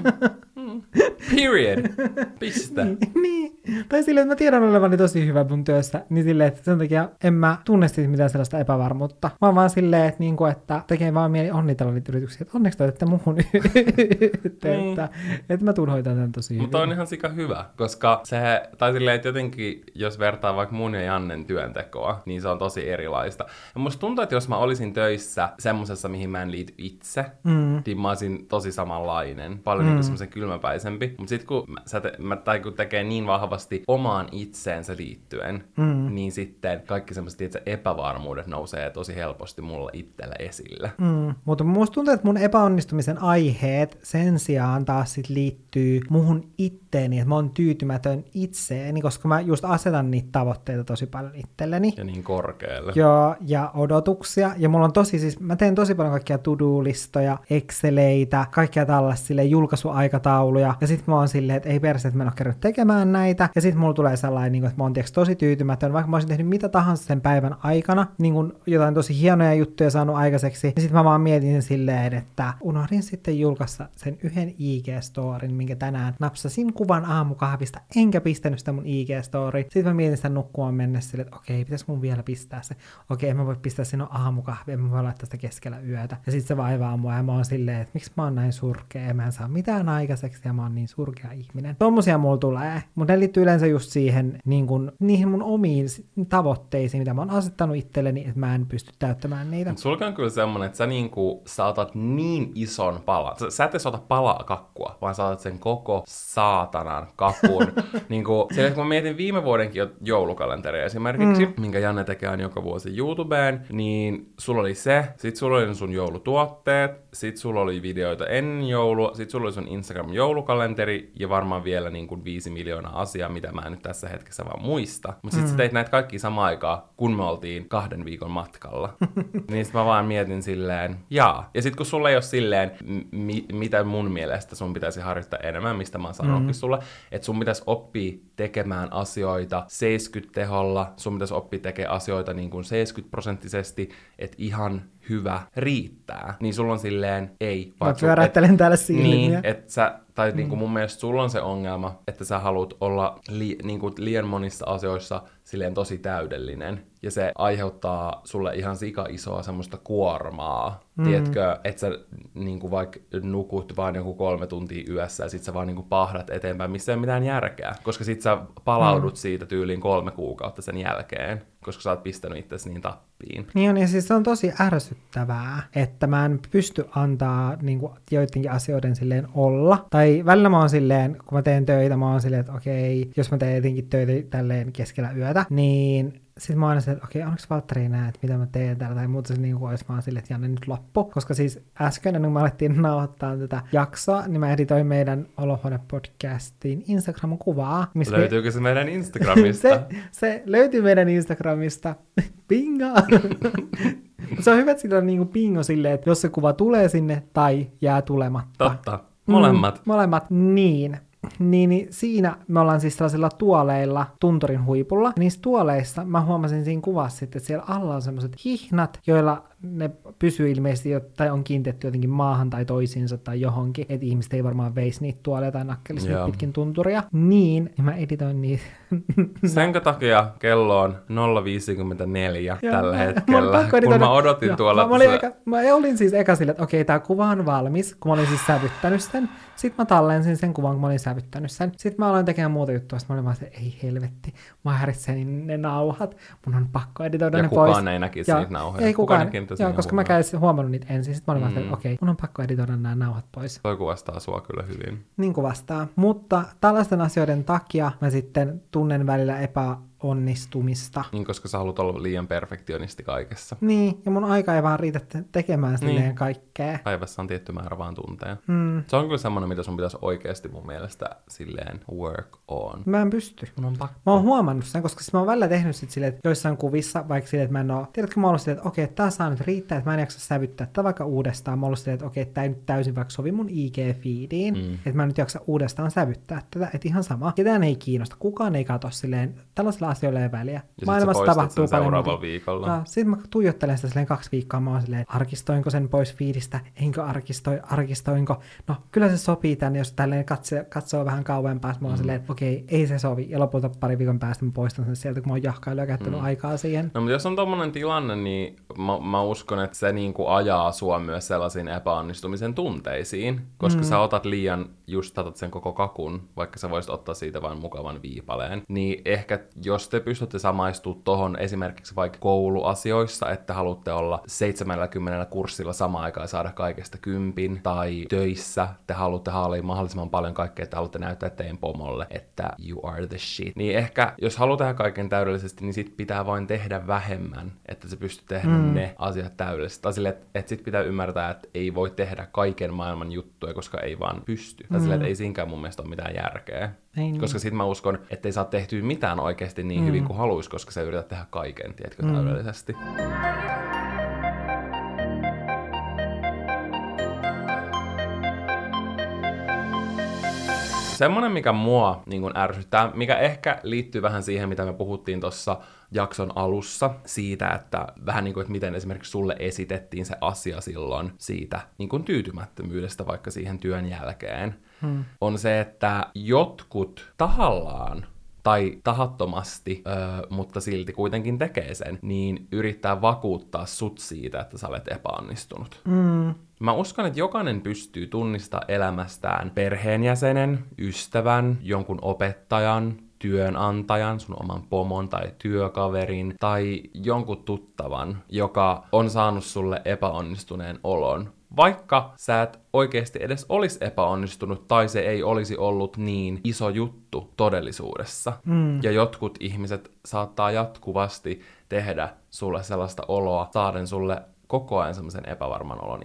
Mm. Period. Pistä. niin. Tai silleen, että mä tiedän olevani tosi hyvä mun työssä, niin silleen, että sen takia en mä tunne siitä mitään sellaista epävarmuutta. Mä oon vaan silleen, että, niinku, että tekee vaan mieli onnitella niitä yrityksiä, että onneksi toitte muhun yhteyttä. Että mä tuun hoitaa tämän tosi hyvin. Mutta on ihan sika hyvä, koska se, tai silleen, että jotenkin, jos vertaa vaikka mun ja Jannen työntekoa, niin se on tosi erilaista. Ja musta tuntuu, että jos mä olisin töissä semmosessa, mihin mä en liity itse, mm. niin mä olisin tosi samanlainen, paljon mm. niin semmoisen kylmäpäisempi. Mutta sitten kun, mä, sä te, mä, tai kun tekee niin vahvasti omaan itseensä liittyen, mm. niin sitten kaikki semmoiset itse epävarmuudet nousee tosi helposti mulle itselle esille. Mm, mutta musta tuntuu, että mun epäonnistumisen aiheet sen sijaan taas sit liittyy muhun itteeni, että mä oon tyytymätön itseeni, koska mä just asetan niitä tavoitteita tosi paljon itselleni. Ja niin korkealle. Joo, ja odotuksia. Ja mulla on tosi siis, mä teen tosi paljon kaikkia to-do-listoja, Exceleitä, kaikkia tällaista sille julkaisuaikatauluja. Ja sit mä oon silleen, että ei perse, että mä en ole kerännyt tekemään näitä. Ja sit mulla tulee sellainen, niin kuin, että mä oon tiiäks, tosi tyytymätön, vaikka mä olisin tehnyt mitä tahansa sen päivän aikana, niin kuin jotain tosi hienoja juttuja saanut aikaiseksi. Ja sit mä vaan mietin silleen, että unohdin sitten julkaista sen yhden IG-storin, minkä tänään napsasin kuvan aamukahvista, enkä pistänyt sitä mun IG-story. Sitten mä mietin sitä nukkumaan mennessä silleen, että okei, pitäis mun vielä pistää se. Okei, en mä voi pistää sinne aamukahvia, en mä voi laittaa sitä keskellä yötä. Ja sitten se vaivaa mua ja mä oon silleen, että miksi mä oon näin surkea mä en saa mitään aikaiseksi ja mä oon niin surkea ihminen. Tommosia mulla tulee, mutta ne liittyy yleensä just siihen, niin kun, niihin mun omiin tavoitteisiin, mitä mä oon asettanut itselleni, että mä en pysty täyttämään niitä. Mut sulki on kyllä semmonen, että sä, niinku, sä otat niin ison palan. Sä, sä et edes ota palaa kakkua, vaan sä otat sen koko saatanan kakun. niinku, sillä kun mä mietin viime vuodenkin jo- joulukalenteria esimerkiksi, mm. minkä Janne tekee aina joka vuosi YouTubeen, niin sulla oli se, sit sulla oli sun joulutuotteet, sit sulla oli videoita ennen joulua, sit sulla oli sun Instagram joulukalenteri ja varmaan vielä niin kuin viisi miljoonaa asiaa, mitä mä en nyt tässä hetkessä vaan muista. Mutta sit mm. sä teit näitä kaikki samaan aikaan, kun me oltiin kahden viikon matkalla. niin sit mä vaan mietin silleen, jaa. Ja sit kun sulla ei ole silleen, mi- mitä mun mielestä sun pitäisi harjoittaa enemmän, mistä mä sanonkin mm. sulle, että sun pitäisi oppia tekemään asioita 70 teholla, sun pitäisi oppia tekemään asioita niin kuin 70 prosenttisesti, että ihan hyvä riittää. Niin sulla on silleen, ei. Mä pyöräyttelen täällä silmiä. niin, että sä, tai mm. niinku mun mielestä sulla on se ongelma, että sä haluat olla li, niinku liian monissa asioissa silleen tosi täydellinen. Ja se aiheuttaa sulle ihan sika isoa semmoista kuormaa. Mm. Tiedätkö, että sä niinku vaikka nukut vaan joku kolme tuntia yössä ja sit sä vaan niinku pahdat eteenpäin, missä ei ole mitään järkeä. Koska sit sä palaudut mm. siitä tyyliin kolme kuukautta sen jälkeen, koska sä oot pistänyt itsesi niin tappiin. Niin on, ja siis se on tosi ärsyttävää, että mä en pysty antaa niin kuin, joidenkin asioiden silleen olla. Tai välillä mä oon silleen, kun mä teen töitä, mä oon silleen, että okei, jos mä teen jotenkin töitä tälleen keskellä yötä, niin sitten mä aina että okei, onko Valtteri näe, että mitä mä teen täällä, tai muuta se niin kuin olisi vaan silleen, että Janne nyt loppu. Koska siis äsken, ennen kuin me alettiin nauhoittaa tätä jaksoa, niin mä editoin meidän Olohuone-podcastin Instagram-kuvaa. missä me- Löytyykö se meidän Instagramista? se, se löytyy meidän Instagramista. Bingo! se on hyvä, että sillä on niinku bingo silleen, että jos se kuva tulee sinne tai jää tulematta. Totta. Molemmat. Mm, molemmat, niin. Niin, niin siinä me ollaan siis tällaisilla tuoleilla tunturin huipulla. Niissä tuoleissa mä huomasin siinä kuvassa sitten, että siellä alla on semmoiset hihnat, joilla ne pysyy ilmeisesti tai on kiinnitetty jotenkin maahan tai toisiinsa tai johonkin, että ihmiset ei varmaan veisi niitä tuoleja tai nakkelisi niitä pitkin tunturia. Niin, mä editoin niitä. Senkä takia kello on 0.54 Joo, tällä hetkellä, mä kun mä odotin Joo, tuolla. Mä, olin se- eka, mä olin siis eka silleen, että okei, tää kuva on valmis, kun mä olin siis sävyttänyt sen. Sitten mä tallensin sen kuvan, kun mä olin sävyttänyt sen. Sitten mä aloin tekemään muuta juttua, sitten mä olin vaan se, ei helvetti, mä häiritsee ne nauhat, mun on pakko editoida Ja ne kukaan pois. ei näkisi niitä nauhoja. Ei Kukaan kukaan, kiinnittäisi joo, niihin koska mä käyn huomannut niitä ensin. Sitten mä olin Mm. että okei, mun on pakko editoida nämä nauhat pois. Toi kuvastaa sua kyllä hyvin. Niin kuvastaa. Mutta tällaisten asioiden takia mä sitten tunnen välillä epäonnistumista. Niin, koska sä haluat olla liian perfektionisti kaikessa. Niin, ja mun aika ei vaan riitä te- tekemään silleen Niin. kaikkea. Päivässä on tietty määrä vaan tunteja. Mm. Se on kyllä semmoinen, mitä sun pitäisi oikeasti mun mielestä silleen work on. Mä en pysty. Mun on pakko. Mä oon huomannut sen, koska siis mä oon välillä tehnyt sit silleen, että joissain kuvissa, vaikka silleen, että mä en oo, tiedätkö, mä oon ollut silleen, että okei, tää saa nyt riittää, että mä en jaksa sävyttää tätä vaikka uudestaan. Mä oon ollut silleen, että okei, tää ei nyt täysin vaikka sovi mun IG-feediin, mm. että mä en nyt jaksa uudestaan sävyttää tätä, että ihan sama. Ketään ei kiinnosta, kukaan ei katso silleen, asioilla ei väliä. Ja sä poistat sen seuraavalla muuta. viikolla. Ja sitten mä tuijottelen sitä silleen kaksi viikkoa, mä oon silleen, arkistoinko sen pois fiidistä, enkö arkistoi, arkistoinko. No, kyllä se sopii tän, jos tälleen katsoo, katsoo vähän kauempaa, mä oon mm. silleen, että okei, ei se sovi. Ja lopulta pari viikon päästä mä poistan sen sieltä, kun mä oon jahkailu ja käyttänyt mm. aikaa siihen. No, mutta jos on tommonen tilanne, niin mä, mä uskon, että se niinku ajaa sua myös sellaisiin epäonnistumisen tunteisiin, koska mm. sä otat liian, just sen koko kakun, vaikka sä voisit ottaa siitä vain mukavan viipaleen, niin ehkä jos te pystytte samaistumaan tohon esimerkiksi vaikka kouluasioissa, että haluatte olla 70 kurssilla samaan aikaan ja saada kaikesta kympin, tai töissä te haluatte haalia mahdollisimman paljon kaikkea, että haluatte näyttää teidän pomolle, että you are the shit. Niin ehkä, jos haluaa tehdä kaiken täydellisesti, niin sit pitää vain tehdä vähemmän, että se pystyy tehdä mm. ne asiat täydellisesti. Tai silleen, että, että sit pitää ymmärtää, että ei voi tehdä kaiken maailman juttuja, koska ei vaan pysty. Tai silleen, että ei siinäkään mun mielestä ole mitään järkeä. Ei niin. Koska sit mä uskon, että ei saa tehtyä mitään oikeasti niin mm. hyvin kuin haluaisi, koska sä yrität tehdä kaiken, tiedätkö, täydellisesti. Semmoinen, mikä mua niin kun ärsyttää, mikä ehkä liittyy vähän siihen, mitä me puhuttiin tuossa jakson alussa, siitä, että vähän niin kuin, että miten esimerkiksi sulle esitettiin se asia silloin siitä niin kuin tyytymättömyydestä vaikka siihen työn jälkeen, hmm. on se, että jotkut tahallaan tai tahattomasti, öö, mutta silti kuitenkin tekee sen, niin yrittää vakuuttaa sut siitä, että sä olet epäonnistunut. Mm. Mä uskon, että jokainen pystyy tunnistaa elämästään perheenjäsenen, ystävän, jonkun opettajan, työnantajan, sun oman pomon tai työkaverin tai jonkun tuttavan, joka on saanut sulle epäonnistuneen olon. Vaikka sä et oikeasti edes olisi epäonnistunut tai se ei olisi ollut niin iso juttu todellisuudessa. Mm. Ja jotkut ihmiset saattaa jatkuvasti tehdä sulle sellaista oloa, saaden sulle koko ajan semmoisen epävarman olon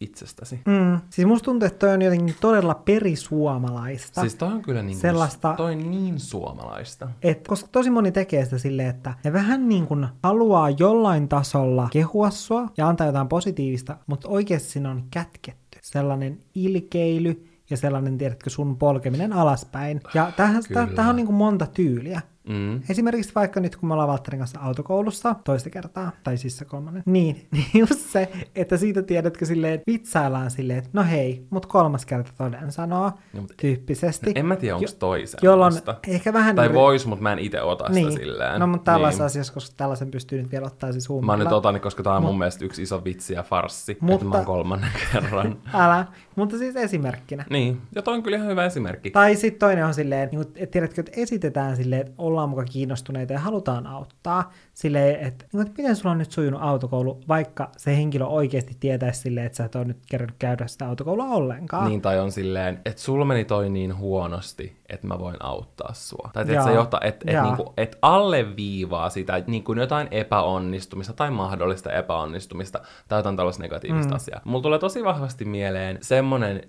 itsestäsi. Mm. Siis musta tuntuu, että toi on jotenkin todella perisuomalaista. Siis toi on kyllä niin, Sellaista- toi on niin suomalaista. Et, koska tosi moni tekee sitä silleen, että ne vähän niin kuin haluaa jollain tasolla kehua sua ja antaa jotain positiivista, mutta oikeasti siinä on kätketty sellainen ilkeily ja sellainen, tiedätkö, sun polkeminen alaspäin. Ja tähän, Kyllä. tähän on niin kuin monta tyyliä. Mm. Esimerkiksi vaikka nyt, kun me ollaan Valtterin kanssa autokoulussa toista kertaa, tai siis se kolmannen, niin, niin just se, että siitä tiedätkö silleen, vitsaillaan silleen, että no hei, mut kolmas kerta toden sanoo, No, mut- tyyppisesti. En mä tiedä, onko Jo- toi jolloin ehkä vähän... Tai yri- vois, mutta mä en itse ota sitä niin. silleen. No, mutta tällaisessa niin. asiassa, koska tällaisen pystyy nyt vielä ottaa siis Mä huumorilla. nyt otan, koska tää on mun mielestä yksi iso vitsi ja farssi, mutta... että mä Mutta- oon kolmannen kerran. Älä, mutta siis esimerkkinä. niin, ja toi on kyllä ihan hyvä esimerkki. Tai sitten toinen on silleen, että tiedätkö, että esitetään silleen, että ollaan muka kiinnostuneita ja halutaan auttaa. Silleen, että, niin, että miten sulla on nyt sujunut autokoulu, vaikka se henkilö oikeasti tietäisi silleen, että sä et ole nyt kerännyt käydä sitä autokoulua ollenkaan. Niin, tai on silleen, että sulla meni toi niin huonosti, että mä voin auttaa sua. Tai että se johtaa, että et, niinku, et alleviivaa sitä niinku jotain epäonnistumista tai mahdollista epäonnistumista tai jotain tällaista negatiivista mm. asiaa. Mulla tulee tosi vahvasti mieleen semmonen,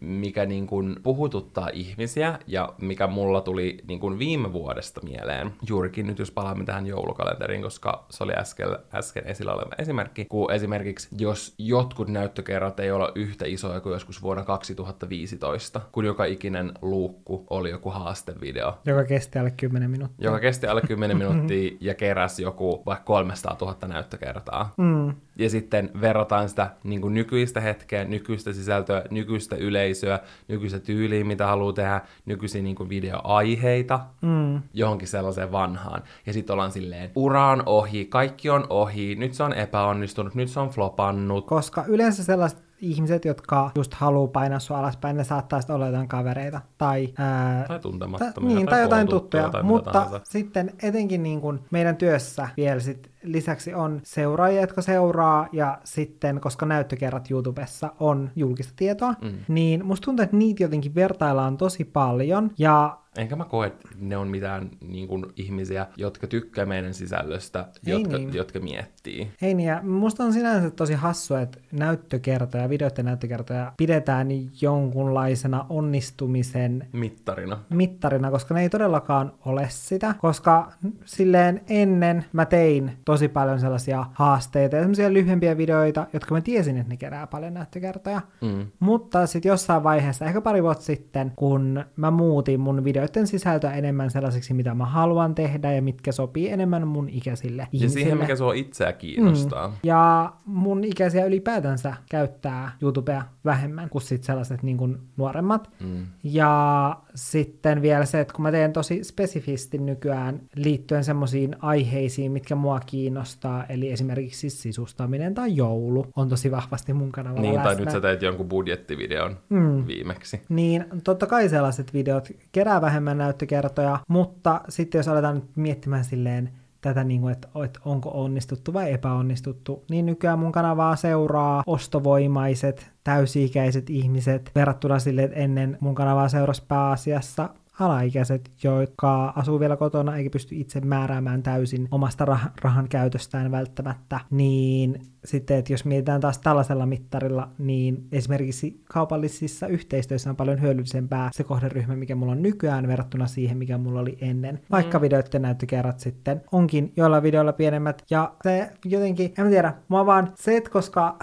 mikä niinku puhututtaa ihmisiä ja mikä mulla tuli niinku viime vuodesta mieleen. Juurikin nyt, jos palaamme tähän joulukalenteriin, koska se oli äsken, äsken esillä oleva esimerkki. Kun esimerkiksi, jos jotkut näyttökerrat ei ole yhtä isoja kuin joskus vuonna 2015, kun joka ikinen luukku oli joku haastevideo, Joka kesti alle 10 minuuttia. joka kesti alle 10 minuuttia ja keräsi joku vaikka 300 000 näyttökertaa. Mm. Ja sitten verrataan sitä niin kuin nykyistä hetkeä, nykyistä sisältöä, nykyistä yleisöä, nykyistä tyyliä, mitä haluaa tehdä, nykyisiä niin kuin videoaiheita Mm. johonkin sellaiseen vanhaan. Ja sitten ollaan silleen, ura on ohi, kaikki on ohi, nyt se on epäonnistunut, nyt se on flopannut. Koska yleensä sellaiset ihmiset, jotka just haluaa painaa sua alaspäin, ne saattaa sitten olla jotain kavereita. Tai, ää, Tai ta, tuntemattomia. niin, tai jotain koulututtuja tuttuja. tai Mutta tahansa. sitten etenkin niin kuin meidän työssä vielä sit lisäksi on seuraajia, jotka seuraa, ja sitten, koska näyttökerrat YouTubessa on julkista tietoa, Mm. niin musta tuntuu, että niitä jotenkin vertaillaan tosi paljon, ja Enkä mä koe, että ne on mitään niin kuin, ihmisiä, jotka tykkää meidän sisällöstä, Ei jotka, niin. jotka miettii. Ei niin, ja musta on sinänsä tosi hassua, että näyttökertoja, videoiden näyttökertoja pidetään jonkunlaisena onnistumisen Mittarina. mittarina, koska ne ei todellakaan ole sitä, koska silleen ennen mä tein tosi paljon sellaisia haasteita ja sellaisia lyhyempiä videoita, jotka mä tiesin, että ne kerää paljon näyttökertoja. Mm. Mutta sitten jossain vaiheessa, ehkä pari vuotta sitten, kun mä muutin mun videoiden sisältöä enemmän sellaiseksi, mitä mä haluan tehdä ja mitkä sopii enemmän mun ikäisille Ja ihmisille. siihen, mikä sua itseä kiinnostaa. Mm. Ja mun ikäisiä ylipäätänsä käyttää YouTubea vähemmän kuin sit sellaiset niin kuin nuoremmat. Mm. Ja sitten vielä se, että kun mä teen tosi spesifisti nykyään liittyen semmoisiin aiheisiin, mitkä mua kiinnostaa, eli esimerkiksi sisustaminen tai joulu on tosi vahvasti mun kanavalla Niin, tai läsnä. nyt sä teit jonkun budjettivideon Mm. viimeksi. Niin totta kai sellaiset videot kerää vähemmän näyttökertoja, mutta sitten jos aletaan nyt miettimään silleen tätä, niin kuin, että, että onko onnistuttu vai epäonnistuttu, niin nykyään mun kanavaa seuraa ostovoimaiset, täysi-ikäiset ihmiset verrattuna sille, että ennen mun kanavaa seurasi pääasiassa alaikäiset, jotka asuu vielä kotona eikä pysty itse määräämään täysin omasta rah- rahan käytöstään välttämättä, niin sitten, että jos mietitään taas tällaisella mittarilla, niin esimerkiksi kaupallisissa yhteistyössä on paljon hyödyllisempää se kohderyhmä, mikä mulla on nykyään verrattuna siihen, mikä mulla oli ennen. Vaikka videoiden näyttökerrat sitten onkin joilla videoilla pienemmät, ja se jotenkin, en mä tiedä, mua vaan se, että koska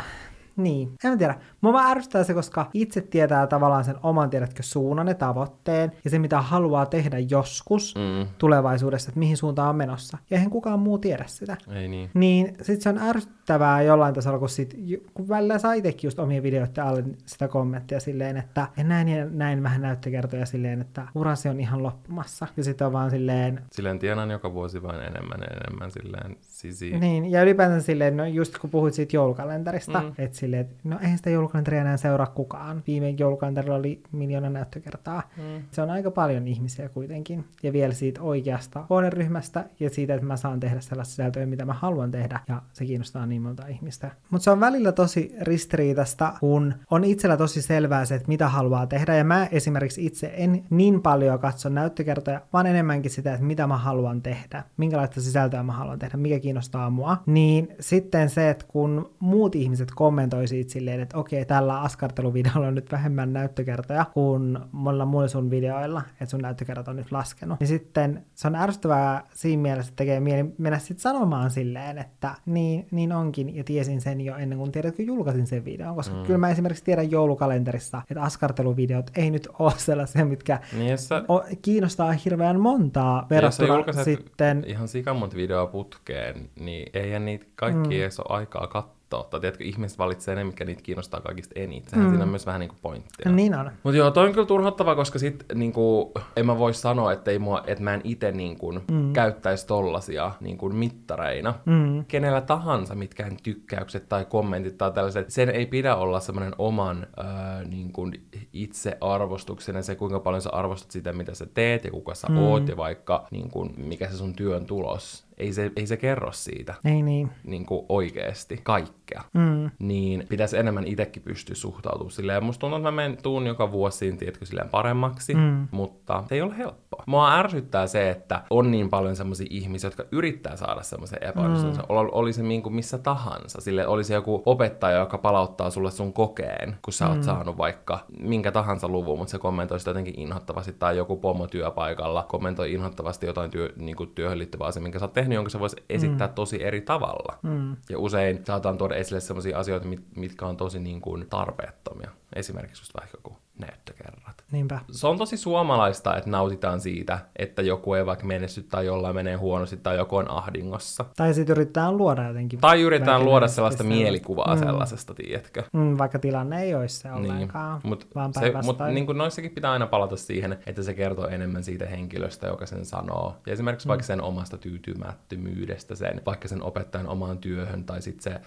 niin, en tiedä. Mua vaan ärsyttää se, koska itse tietää tavallaan sen oman, tiedätkö, suunnan ja tavoitteen, ja se, mitä haluaa tehdä joskus Mm. tulevaisuudessa, että mihin suuntaan on menossa. Ja eihän kukaan muu tiedä sitä. Ei niin. Niin sit se on ärsyttävää jollain tasolla, kun, sit, kun välillä saa itsekin just omien videoiden alle sitä kommenttia silleen, että ja näin ja näin vähän näyttökertoja silleen, että urasi on ihan loppumassa. Ja sitten on vaan silleen, Silleen tienaan joka vuosi vain enemmän ja enemmän silleen sisi. Niin, ja ylipäätään silleen, no just kun puhuit siitä joulukalenterista, Mm. mm. että silleen, että no eihän sitä joulukalenteria enää seuraa kukaan. Viime joulukalenterilla oli miljoona näyttökertaa. Mm. Se on aika paljon ihmisiä kuitenkin. Ja vielä siitä oikeasta kohderyhmästä ja siitä, että mä saan tehdä sellaista sisältöä, mitä mä haluan tehdä. Ja se kiinnostaa niin monta ihmistä. Mutta se on välillä tosi ristiriitasta, kun on itsellä tosi selvää se, että mitä haluaa tehdä. Ja mä esimerkiksi itse en niin paljon katso näyttökertoja, vaan enemmänkin sitä, että mitä mä haluan tehdä. Minkälaista sisältöä mä haluan tehdä, mikä kiinnostaa mua. Niin sitten se, että kun muut ihmiset kommentoi siitä silleen, että okei, tällä askarteluvideolla on nyt vähemmän näyttökertoja kuin monilla muilla sun videoilla, että sun näyttökerrat on nyt laskenut. Niin sitten se on ärsyttävää siinä mielessä, että tekee mieli mennä sitten sanomaan silleen, että niin, niin onkin, ja tiesin sen jo ennen kuin tiedätkö, julkaisin sen videon, koska mm. kyllä mä esimerkiksi tiedän joulukalenterissa, että askarteluvideot ei nyt ole sellaisia, mitkä Niin sä, o- kiinnostaa hirveän montaa sä verrattuna sitten... ihan sikamont videoa putkeen, niin eihän niitä kaikki mm. edes ole aikaa katsoa. Tai tiedätkö, ihmiset valitsee ne, mitkä niitä kiinnostaa kaikista eniten. Sehän mm. siinä on myös vähän niinku pointtia. Niin on. Mutta joo, toi on kyllä turhauttava, koska sit niinku, en mä voi sanoa, että, ei mua, että mä en itse niinku, mm. käyttäisi tollasia niinku, mittareina. Mm. Kenellä tahansa mitkään tykkäykset tai kommentit tai tällaiset, sen ei pidä olla semmoinen oman öö, niin kuin itsearvostuksen ja se, kuinka paljon sä arvostat sitä, mitä sä teet ja kuka sä mm. oot ja vaikka niin kuin, mikä se sun työn tulos. Ei se, ei se kerro siitä Ei niin. niin kuin oikeasti kaikkea. Mm. Niin pitäisi enemmän itsekin pystyä suhtautumaan silleen. Musta tuntuu, että mä menen tuun joka vuosi siinä, tiedätkö, silleen paremmaksi, Mm. mutta se ei ole helppoa. Mua ärsyttää se, että on niin paljon semmoisia ihmisiä, jotka yrittää saada semmoisen epäonnistumisen. Mm. Oli se niin kuin missä tahansa. Sille oli se joku opettaja, joka palauttaa sulle sun kokeen, kun sä oot Mm. saanut vaikka minkä tahansa luvun, mutta se kommentoi sitä jotenkin inhottavasti. Tai joku pomo työpaikalla kommentoi inhottavasti jotain työ, niin kuin työhön liittyvää asiaa, minkä sä oot tehnyt, jonka se voisi esittää mm. tosi eri tavalla. Mm. Ja usein saataan tuoda esille sellaisia asioita, mit, mitkä on tosi niin kuin tarpeettomia. Esimerkiksi just vaikka joku näyttökerrat. Niinpä. Se on tosi suomalaista, että nautitaan siitä, että joku ei vaikka menesty tai jollain menee huonosti tai joku on ahdingossa. Tai sitten yritetään luoda jotenkin. Tai yritetään luoda sellaista mielikuvaa Mm. sellaisesta, tiedätkö? Mm, vaikka tilanne ei olisi se ollenkaan, Niin. Mutta vaan se, mut, niin noissakin pitää aina palata siihen, että se kertoo enemmän siitä henkilöstä, joka sen sanoo. Ja esimerkiksi mm. vaikka sen omasta tyytymättömyydestä, sen, vaikka sen opettajan omaan työhön, tai sitten se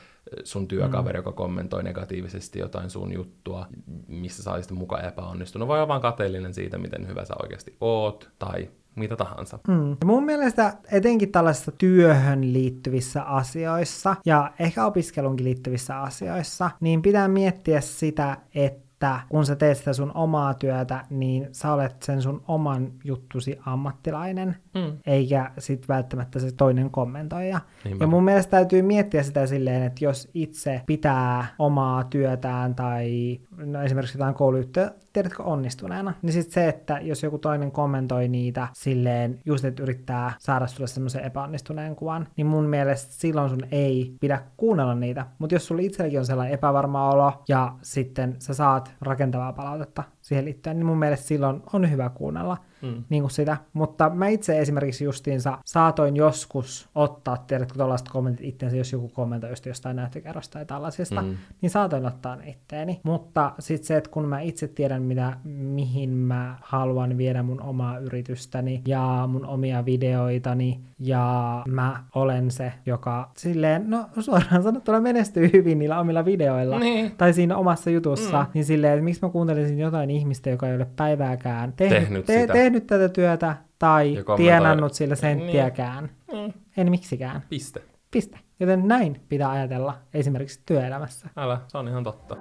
sun työkaveri, mm. joka kommentoi negatiivisesti jotain sun juttua, missä sä olisit mukaan epäonnistunut. Olla vaan kateellinen siitä, miten hyvä sä oikeasti oot, tai mitä tahansa. Mm. Mun mielestä etenkin tällaisissa työhön liittyvissä asioissa ja ehkä opiskelunkin liittyvissä asioissa, niin pitää miettiä sitä, että että kun sä teet sitä sun omaa työtä, niin sä olet sen sun oman juttusi ammattilainen, Mm. eikä sit välttämättä se toinen kommentoija. Niinpä. Ja mun mielestä täytyy miettiä sitä silleen, että jos itse pitää omaa työtään tai no esimerkiksi jotain kouluyhtiöä, tiedätkö, onnistuneena, niin sitten se, että jos joku toinen kommentoi niitä silleen, just että yrittää saada sulle semmoisen epäonnistuneen kuvan, niin mun mielestä silloin sun ei pidä kuunnella niitä. Mutta jos sulla itselläkin on sellainen epävarma olo ja sitten sä saat rakentavaa palautetta siihen liittyen, niin mun mielestä silloin on hyvä kuunnella Mm. niin kuin sitä. Mutta mä itse esimerkiksi justiinsa saatoin joskus ottaa, tiedätkö, tuollaiset kommentit itseensä, jos joku kommentoi just jostain näyttökerrosta tai tällaisesta, mm. niin saatoin ottaa ne itteeni. Mutta sitten se, että kun mä itse tiedän, mitä, mihin mä haluan viedä mun omaa yritystäni ja mun omia videoitani, ja mä olen se, joka silleen, no suoraan sanottuna menestyy hyvin niillä omilla videoilla Niin. tai siinä omassa jutussa, mm. niin silleen, että miksi mä kuuntelisin jotain ihmistä, joka ei ole päivääkään tehnyt, Tehnyt sitä. tehnyt tätä työtä tai tienannut sillä senttiäkään. Mm. En miksikään. Piste. Piste. Joten näin pitää ajatella esimerkiksi työelämässä. Älä, se on ihan totta.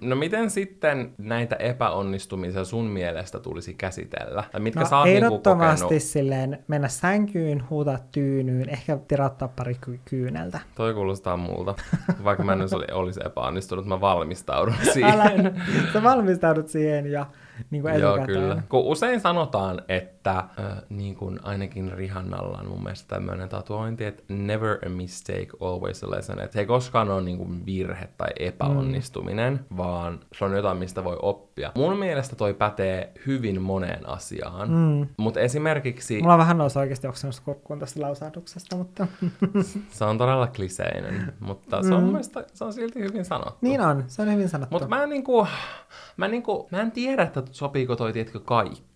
No miten sitten näitä epäonnistumisia sun mielestä tulisi käsitellä? Tai mitkä No, sä oot niinku ehdottomasti kokenut? silleen mennä sänkyyn, huutaa tyynyyn, ehkä tirottaa pari ky- kyyneltä. Toi kuulostaa multa. Vaikka mä en olisi- olisi epäonnistunut, mä valmistaudun siihen. Älä, sä valmistaudut siihen ja niin kuin Joo, kyllä. Kun usein sanotaan, että äh, niin kuin ainakin Rihannalla on mun mielestä tämmöinen tatuointi, että never a mistake, always a lesson. Että se ei koskaan ole niin kuin virhe tai epäonnistuminen, mm. vaan se on jotain, mistä voi oppia. Mun mielestä toi pätee hyvin moneen asiaan. Mm. Mutta esimerkiksi Mulla on vähän nousi oikeasti oksennusta kurkkuun tästä lausahduksesta, mutta se on todella kliseinen, mutta se on mun mielestä se on silti hyvin sanottu. niin on, se on hyvin sanottu. Mutta mä en niinku, mä niinku, mä en tiedä, että sopiiko toi, tiedätkö,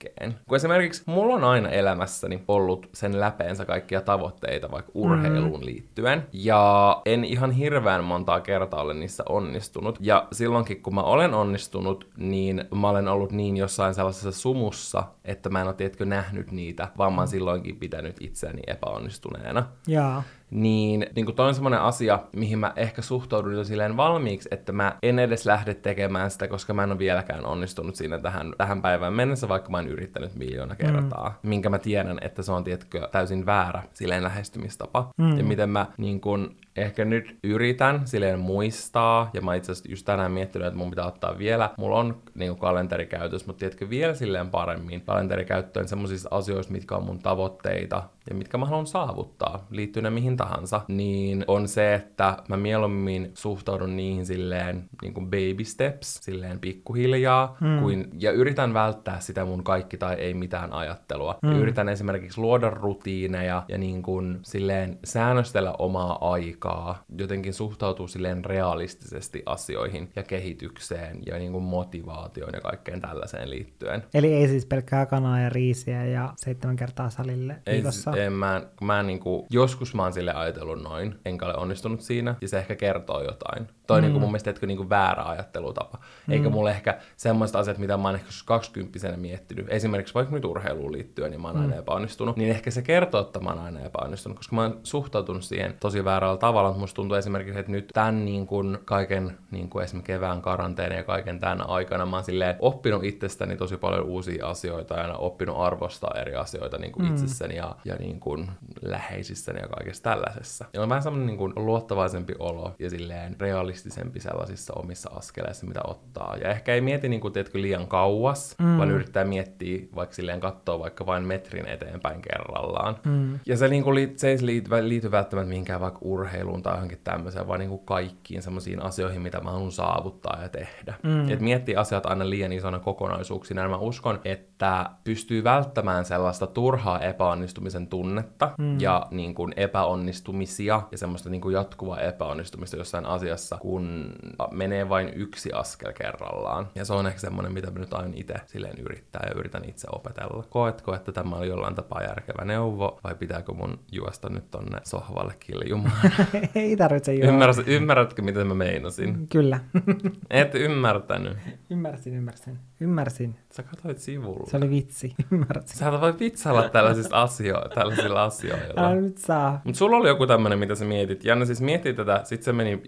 kaikkeen. Kun esimerkiksi mulla on aina elämässäni ollut sen läpeensä kaikkia tavoitteita vaikka urheiluun mm. liittyen. Ja en ihan hirveän montaa kertaa ole niissä onnistunut. Ja silloinkin, kun mä olen onnistunut, niin mä olen ollut niin jossain sellaisessa sumussa, että mä en ole, tiedätkö, nähnyt niitä, vaan mä oon silloinkin pitänyt itseäni epäonnistuneena Jaa. Niin, niin kuin toi on semmoinen asia, mihin mä ehkä suhtaudun jo silleen valmiiksi, että mä en edes lähde tekemään sitä, koska mä en ole vieläkään onnistunut siinä tähän, tähän päivään mennessä, vaikka mä oon yrittänyt miljoona kertaa. Mm. Minkä mä tiedän, että se on tietkö täysin väärä silleen lähestymistapa. Mm. Ja miten mä niin kun, ehkä nyt yritän silleen muistaa, ja mä itse asiassa just tänään miettinyt, että mun pitää ottaa vielä, mulla on niin kalenterikäytös, mutta tiedätkö vielä silleen paremmin kalenterikäyttöön semmoisista asioista, mitkä on mun tavoitteita, ja mitkä mä haluan saavuttaa, liittyy ne mihin tahansa, niin on se, että mä mieluummin suhtaudun niihin silleen niin kuin baby steps, silleen pikkuhiljaa, mm. kuin, ja yritän välttää sitä mun kaikki tai ei mitään ajattelua. Mm. Ja yritän esimerkiksi luoda rutiineja ja niin kuin silleen säännöstellä omaa aikaa, jotenkin suhtautuu silleen realistisesti asioihin ja kehitykseen ja niin kuin motivaatioon ja kaikkeen tällaiseen liittyen. Eli ei siis pelkkää kanaa ja riisiä ja seitsemän kertaa salille Ei, viikossa. en mä, mä en niinku, joskus mä oon sille ajatellut noin, enkä ole onnistunut siinä, ja se ehkä kertoo jotain. Toi mm. niinku mun mielestä etkö niinku väärä ajattelutapa. Mm. Eikä mulle ehkä semmoiset asiat, mitä mä oon ehkä 20 miettinyt, esimerkiksi vaikka nyt urheiluun liittyen, niin mä oon aina epäonnistunut, niin ehkä se kertoo, että mä oon aina epäonnistunut, koska mä oon suhtautunut siihen tosi väärällä tavalla, mutta musta tuntuu esimerkiksi, että nyt tämän niin kuin kaiken, niin kuin esimerkiksi kevään karanteeni ja kaiken tämän aikana, mä oon silleen oppinut itsestäni tosi paljon uusia asioita ja oppinut arvostaa eri asioita niin kuin mm. itsessäni ja, ja niin kuin läheisissäni ja kaikessa tällaisessa. Ja on vähän semmoinen niin kuin luottavaisempi olo ja silleen realistisempi sellaisissa omissa askeleissa, mitä ottaa. Ja ehkä ei mieti niin kuin, tiedätkö, liian kauas, mm. vaan yrittää miettiä vaikka silleen katsoa vaikka vain metrin eteenpäin kerrallaan. Mm. Ja se, niin kuin, se ei liity, liity välttämättä mihinkään vaikka urheiluun tai johonkin tämmöiseen, vaan niin kuin kaikkiin semmoisiin asioihin, mitä mä haluan saavuttaa ja tehdä. Mm. Et miettii asiat aina liian isona kokonaisuuksina. Ja mä uskon, että pystyy välttämään sellaista turhaa epäonnistumisen tunnetta mm. ja niin kuin epäonnistumisia ja semmoista niin kuin jatkuvaa epäonnistumista jossain asiassa, kun menee vain yksi askel kerrallaan. Ja se on ehkä semmoinen, mitä mä nyt aina itse silleen yrittää ja yritän itse opetella. Koetko, että tämä oli jollain tapaa järkevä neuvo vai pitääkö mun juosta nyt tonne sohvalle kiljumaan? Ei tarvitse juoda. Ymmärrät, ymmärrätkö, mitä mä meinasin? Kyllä. Et ymmärtänyt. ymmärsin, ymmärsin. Ymmärsin. Sä katsoit sivulla. Se oli vitsi. Ymmärsin. Sä voi vitsailla tällaisista asio- tällaisilla asioilla. Älä nyt saa. Mut sulla oli joku tämmönen, mitä sä mietit. Janne siis mietti tätä, sit se meni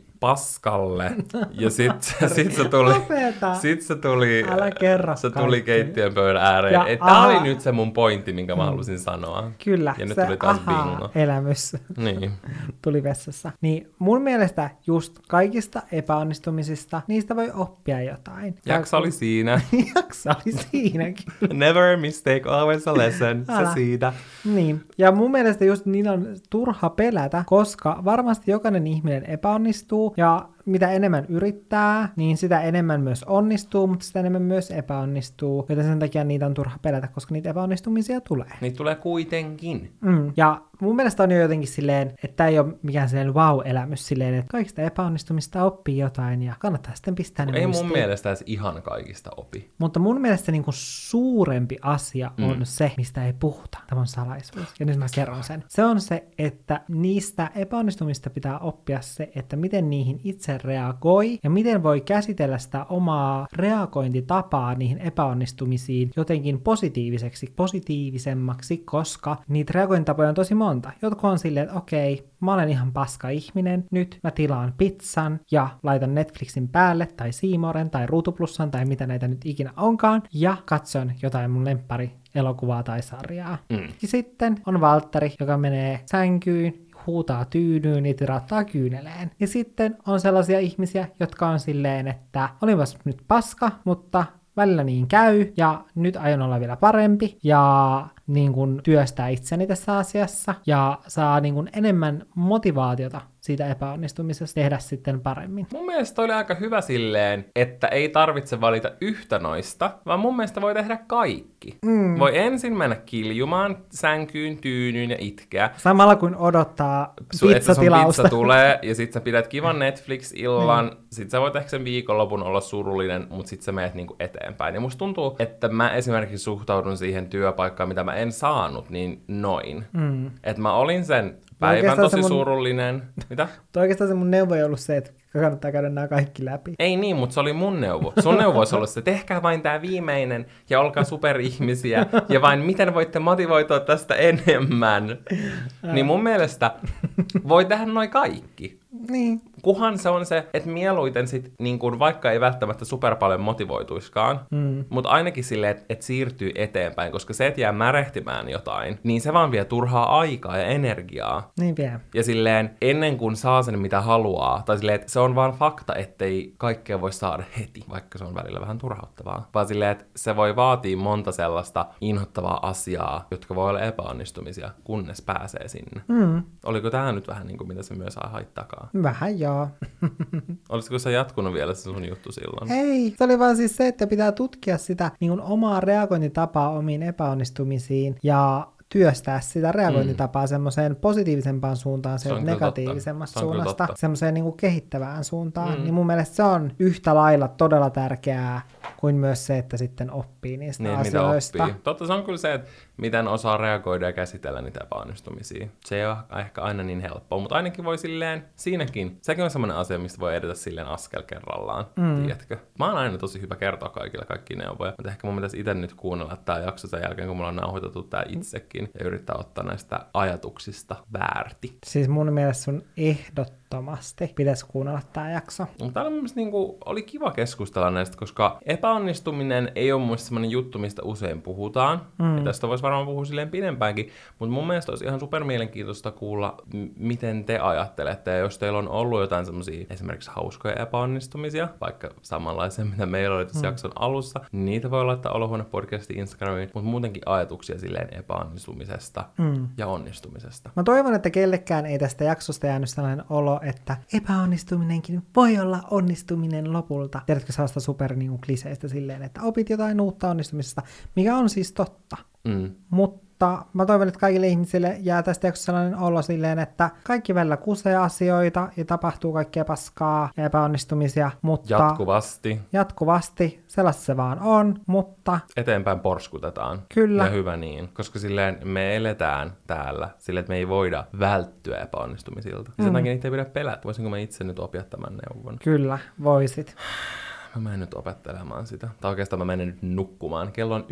paskalle. Ja sit, sit se tuli... Lopeta. Sit se tuli... Älä kerro Se tuli keittiön pöydän ääreen. Ja tää oli aha. nyt se mun pointti, minkä mä halusin sanoa. Kyllä, Ja nyt se tuli taas bingo. aha-elämys Niin. tuli vessassa. Niin mun mielestä just kaikista epäonnistumisista, niistä voi oppia jotain. Ja Jakso oli siinä. Jakso oli siinäkin. Never a mistake, always a lesson. Se Älä. siitä. Niin. Ja mun mielestä just niin on turha pelätä, koska varmasti jokainen ihminen epäonnistuu ja mitä enemmän yrittää, niin sitä enemmän myös onnistuu, mutta sitä enemmän myös epäonnistuu. Joten sen takia niitä on turha pelätä, koska niitä epäonnistumisia tulee. Niitä tulee kuitenkin. Mm. Ja mun mielestä on jo jotenkin silleen, että tämä ei ole mikään sellainen wow-elämys silleen, että kaikista epäonnistumista oppii jotain ja kannattaa sitten pistää ne Ei mun muistiin. mielestä edes ihan kaikista opi. Mutta mun mielestä niin kuin suurempi asia on Mm. se, mistä ei puhuta. Tämä on salaisuus. Ja nyt mä kerron sen. Se on se, että niistä epäonnistumista pitää oppia se, että miten niihin itse reagoi ja miten voi käsitellä sitä omaa reagointitapaa niihin epäonnistumisiin jotenkin positiiviseksi, positiivisemmaksi, koska niitä reagointitapoja on tosi monta. Jotkut on silleen, että okei, mä olen ihan paska ihminen, nyt mä tilaan pizzan ja laitan Netflixin päälle tai Siimoren tai Ruutuplussan tai mitä näitä nyt ikinä onkaan ja katson jotain mun lemppari elokuvaa tai sarjaa. Mm. Ja sitten on Valtteri, joka menee sänkyyn, huutaa tyynyyn ja tirauttaa kyyneleen. Ja sitten on sellaisia ihmisiä, jotka on silleen, että olipas nyt paska, mutta välillä niin käy, ja nyt aion olla vielä parempi, ja niin kuin työstää itseni tässä asiassa, ja saa niin kuin enemmän motivaatiota siitä epäonnistumisesta tehdä sitten paremmin. Mun mielestä oli aika hyvä silleen, että ei tarvitse valita yhtä noista, vaan mun mielestä voi tehdä kaikki. Mm. Voi ensin mennä kiljumaan sänkyyn, tyynyyn ja itkeä. Samalla kun odottaa Su, että sun pizzatilausta. pizza tulee, ja sit sä pidät kivan Netflix-illan, sit sä voit ehkä sen viikonlopun olla surullinen, mutta sit sä meet niinku eteenpäin. Ja musta tuntuu, että mä esimerkiksi suhtaudun siihen työpaikkaan, mitä mä en saanut, niin noin. Mm. Että mä olin sen päivän Oikeastaan se tosi mun- surullinen. Mitä? Mutta oikeastaan se mun neuvo ei ollut se, että kannattaa käydä nämä kaikki läpi. Ei niin, mutta se oli mun neuvo. Sun neuvo olisi ollut se, tehkää vain tämä viimeinen ja olkaa superihmisiä ja vain miten voitte motivoitua tästä enemmän. Niin mun mielestä voi tehdä noin kaikki. Niin. Kuhan se on se, että mieluiten sit, niin kun, vaikka ei välttämättä super paljon motivoituiskaan, mm. mutta ainakin silleen, että et siirtyy eteenpäin, koska se, että jää märehtimään jotain, niin se vaan vie turhaa aikaa ja energiaa. Niin vielä. Ja silleen, ennen kuin saa sen mitä haluaa, tai silleen, että se on vaan fakta, ettei kaikkea voi saada heti, vaikka se on välillä vähän turhauttavaa. Vaan silleen, että se voi vaatia monta sellaista inhottavaa asiaa, jotka voi olla epäonnistumisia, kunnes pääsee sinne. Mm. Oliko tämä nyt vähän niin kuin mitä se myös haittakaa? Vähän joo. Olisiko se jatkunut vielä se sun juttu silloin? Ei, se oli vaan siis se, että pitää tutkia sitä niin kuin omaa reagointitapaa omiin epäonnistumisiin ja työstää sitä reagointitapaa mm. semmoiseen positiivisempaan suuntaan Se on se kyllä negatiivisemmasta suunnasta, semmoiseen niin kuin kehittävään suuntaan. Mm. Niin mun mielestä se on yhtä lailla todella tärkeää kuin myös se, että sitten oppii niistä Niin, mitä asioista. oppii. Totta se on kyllä se, että miten osaa reagoida ja käsitellä niitä epäonnistumisia. Se ei ole ehkä aina niin helppoa, mutta ainakin voi silleen, siinäkin, sekin on semmoinen asia, mistä voi edetä silleen askel kerrallaan, mm. tiedätkö? Mä oon aina tosi hyvä kertoa kaikille kaikki neuvoja, mutta ehkä mun pitäisi itse nyt kuunnella tämä jakso sen jälkeen, kun mulla on nauhoitettu tää itsekin, ja yrittää ottaa näistä ajatuksista väärti. Siis mun mielestä sun ehdottomasti pitäisi kuunnella tämä jakso. Mutta täällä mun mielestä niinku, oli kiva keskustella näistä, koska epäonnistuminen ei ole mun semmoinen juttu, mistä usein puhutaan. Mm. Ja tästä voisi varmaan puhua silleen pidempäänkin, mutta mun mielestä olisi ihan super mielenkiintoista kuulla, m- miten te ajattelette. Ja jos teillä on ollut jotain semmoisia esimerkiksi hauskoja epäonnistumisia, vaikka samanlaisia, mitä meillä oli tässä mm. jakson alussa, niin niitä voi laittaa Olohuone podcastin Instagramiin, mutta muutenkin ajatuksia silleen epäonnistumisesta mm. ja onnistumisesta. Mä toivon, että kellekään ei tästä jaksosta jäänyt sellainen olo, että epäonnistuminenkin voi olla onnistuminen lopulta. Tiedätkö sellaista super niin kliseistä silleen, että opit jotain uutta onnistumisesta, mikä on siis totta. Mm. Mutta Mutta mä toivon, että kaikille ihmisille jää tästä jaksossa sellainen olo silleen, että kaikki välillä kusee asioita ja tapahtuu kaikkea paskaa ja epäonnistumisia, mutta Jatkuvasti. jatkuvasti sellaista se vaan on, mutta Eteenpäin porskutetaan. Kyllä. Ja hyvä niin. Koska silleen me eletään täällä silleen, että me ei voida välttyä epäonnistumisilta. Ja sen takia niitä ei pidä pelätä. Voisinko mä itse nyt oppia tämän neuvon? kyllä voisit. Mä menen nyt opettelemaan sitä. Tai oikeastaan mä menen nyt nukkumaan. Kello on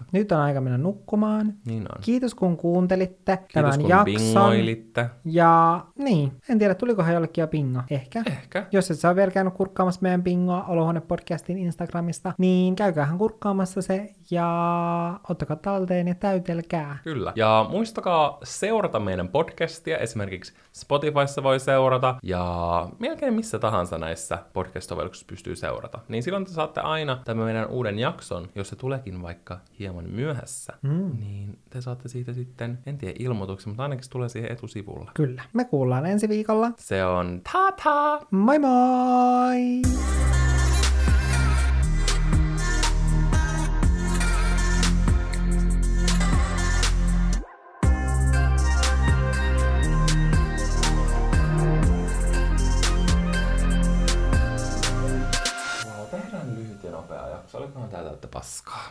1.18. Nyt on aika mennä nukkumaan. Niin on. Kiitos kun kuuntelitte Kiitos tämän kun jakson. bingoilitte. Ja niin, en tiedä tulikohan jollekin jo bingo. Ehkä. Ehkä. Jos et ole vielä käynyt kurkkaamassa meidän bingoa Olohuone-podcastin Instagramista, niin käykäähän kurkkaamassa se ja ottakaa talteen ja täytelkää. Kyllä. Ja muistakaa seurata meidän podcastia. Esimerkiksi Spotifyssa voi seurata ja melkein missä tahansa näissä podcast-sovelluksissa pystyy seurata. Niin silloin te saatte aina tämän meidän uuden jakson, jos se tuleekin vaikka hieman myöhässä. Mm. Niin te saatte siitä sitten, en tiedä ilmoituksen, mutta ainakin se tulee siihen etusivulla. Kyllä. Me kuullaan ensi viikolla. Se on ta-ta! Moi moi! パスか。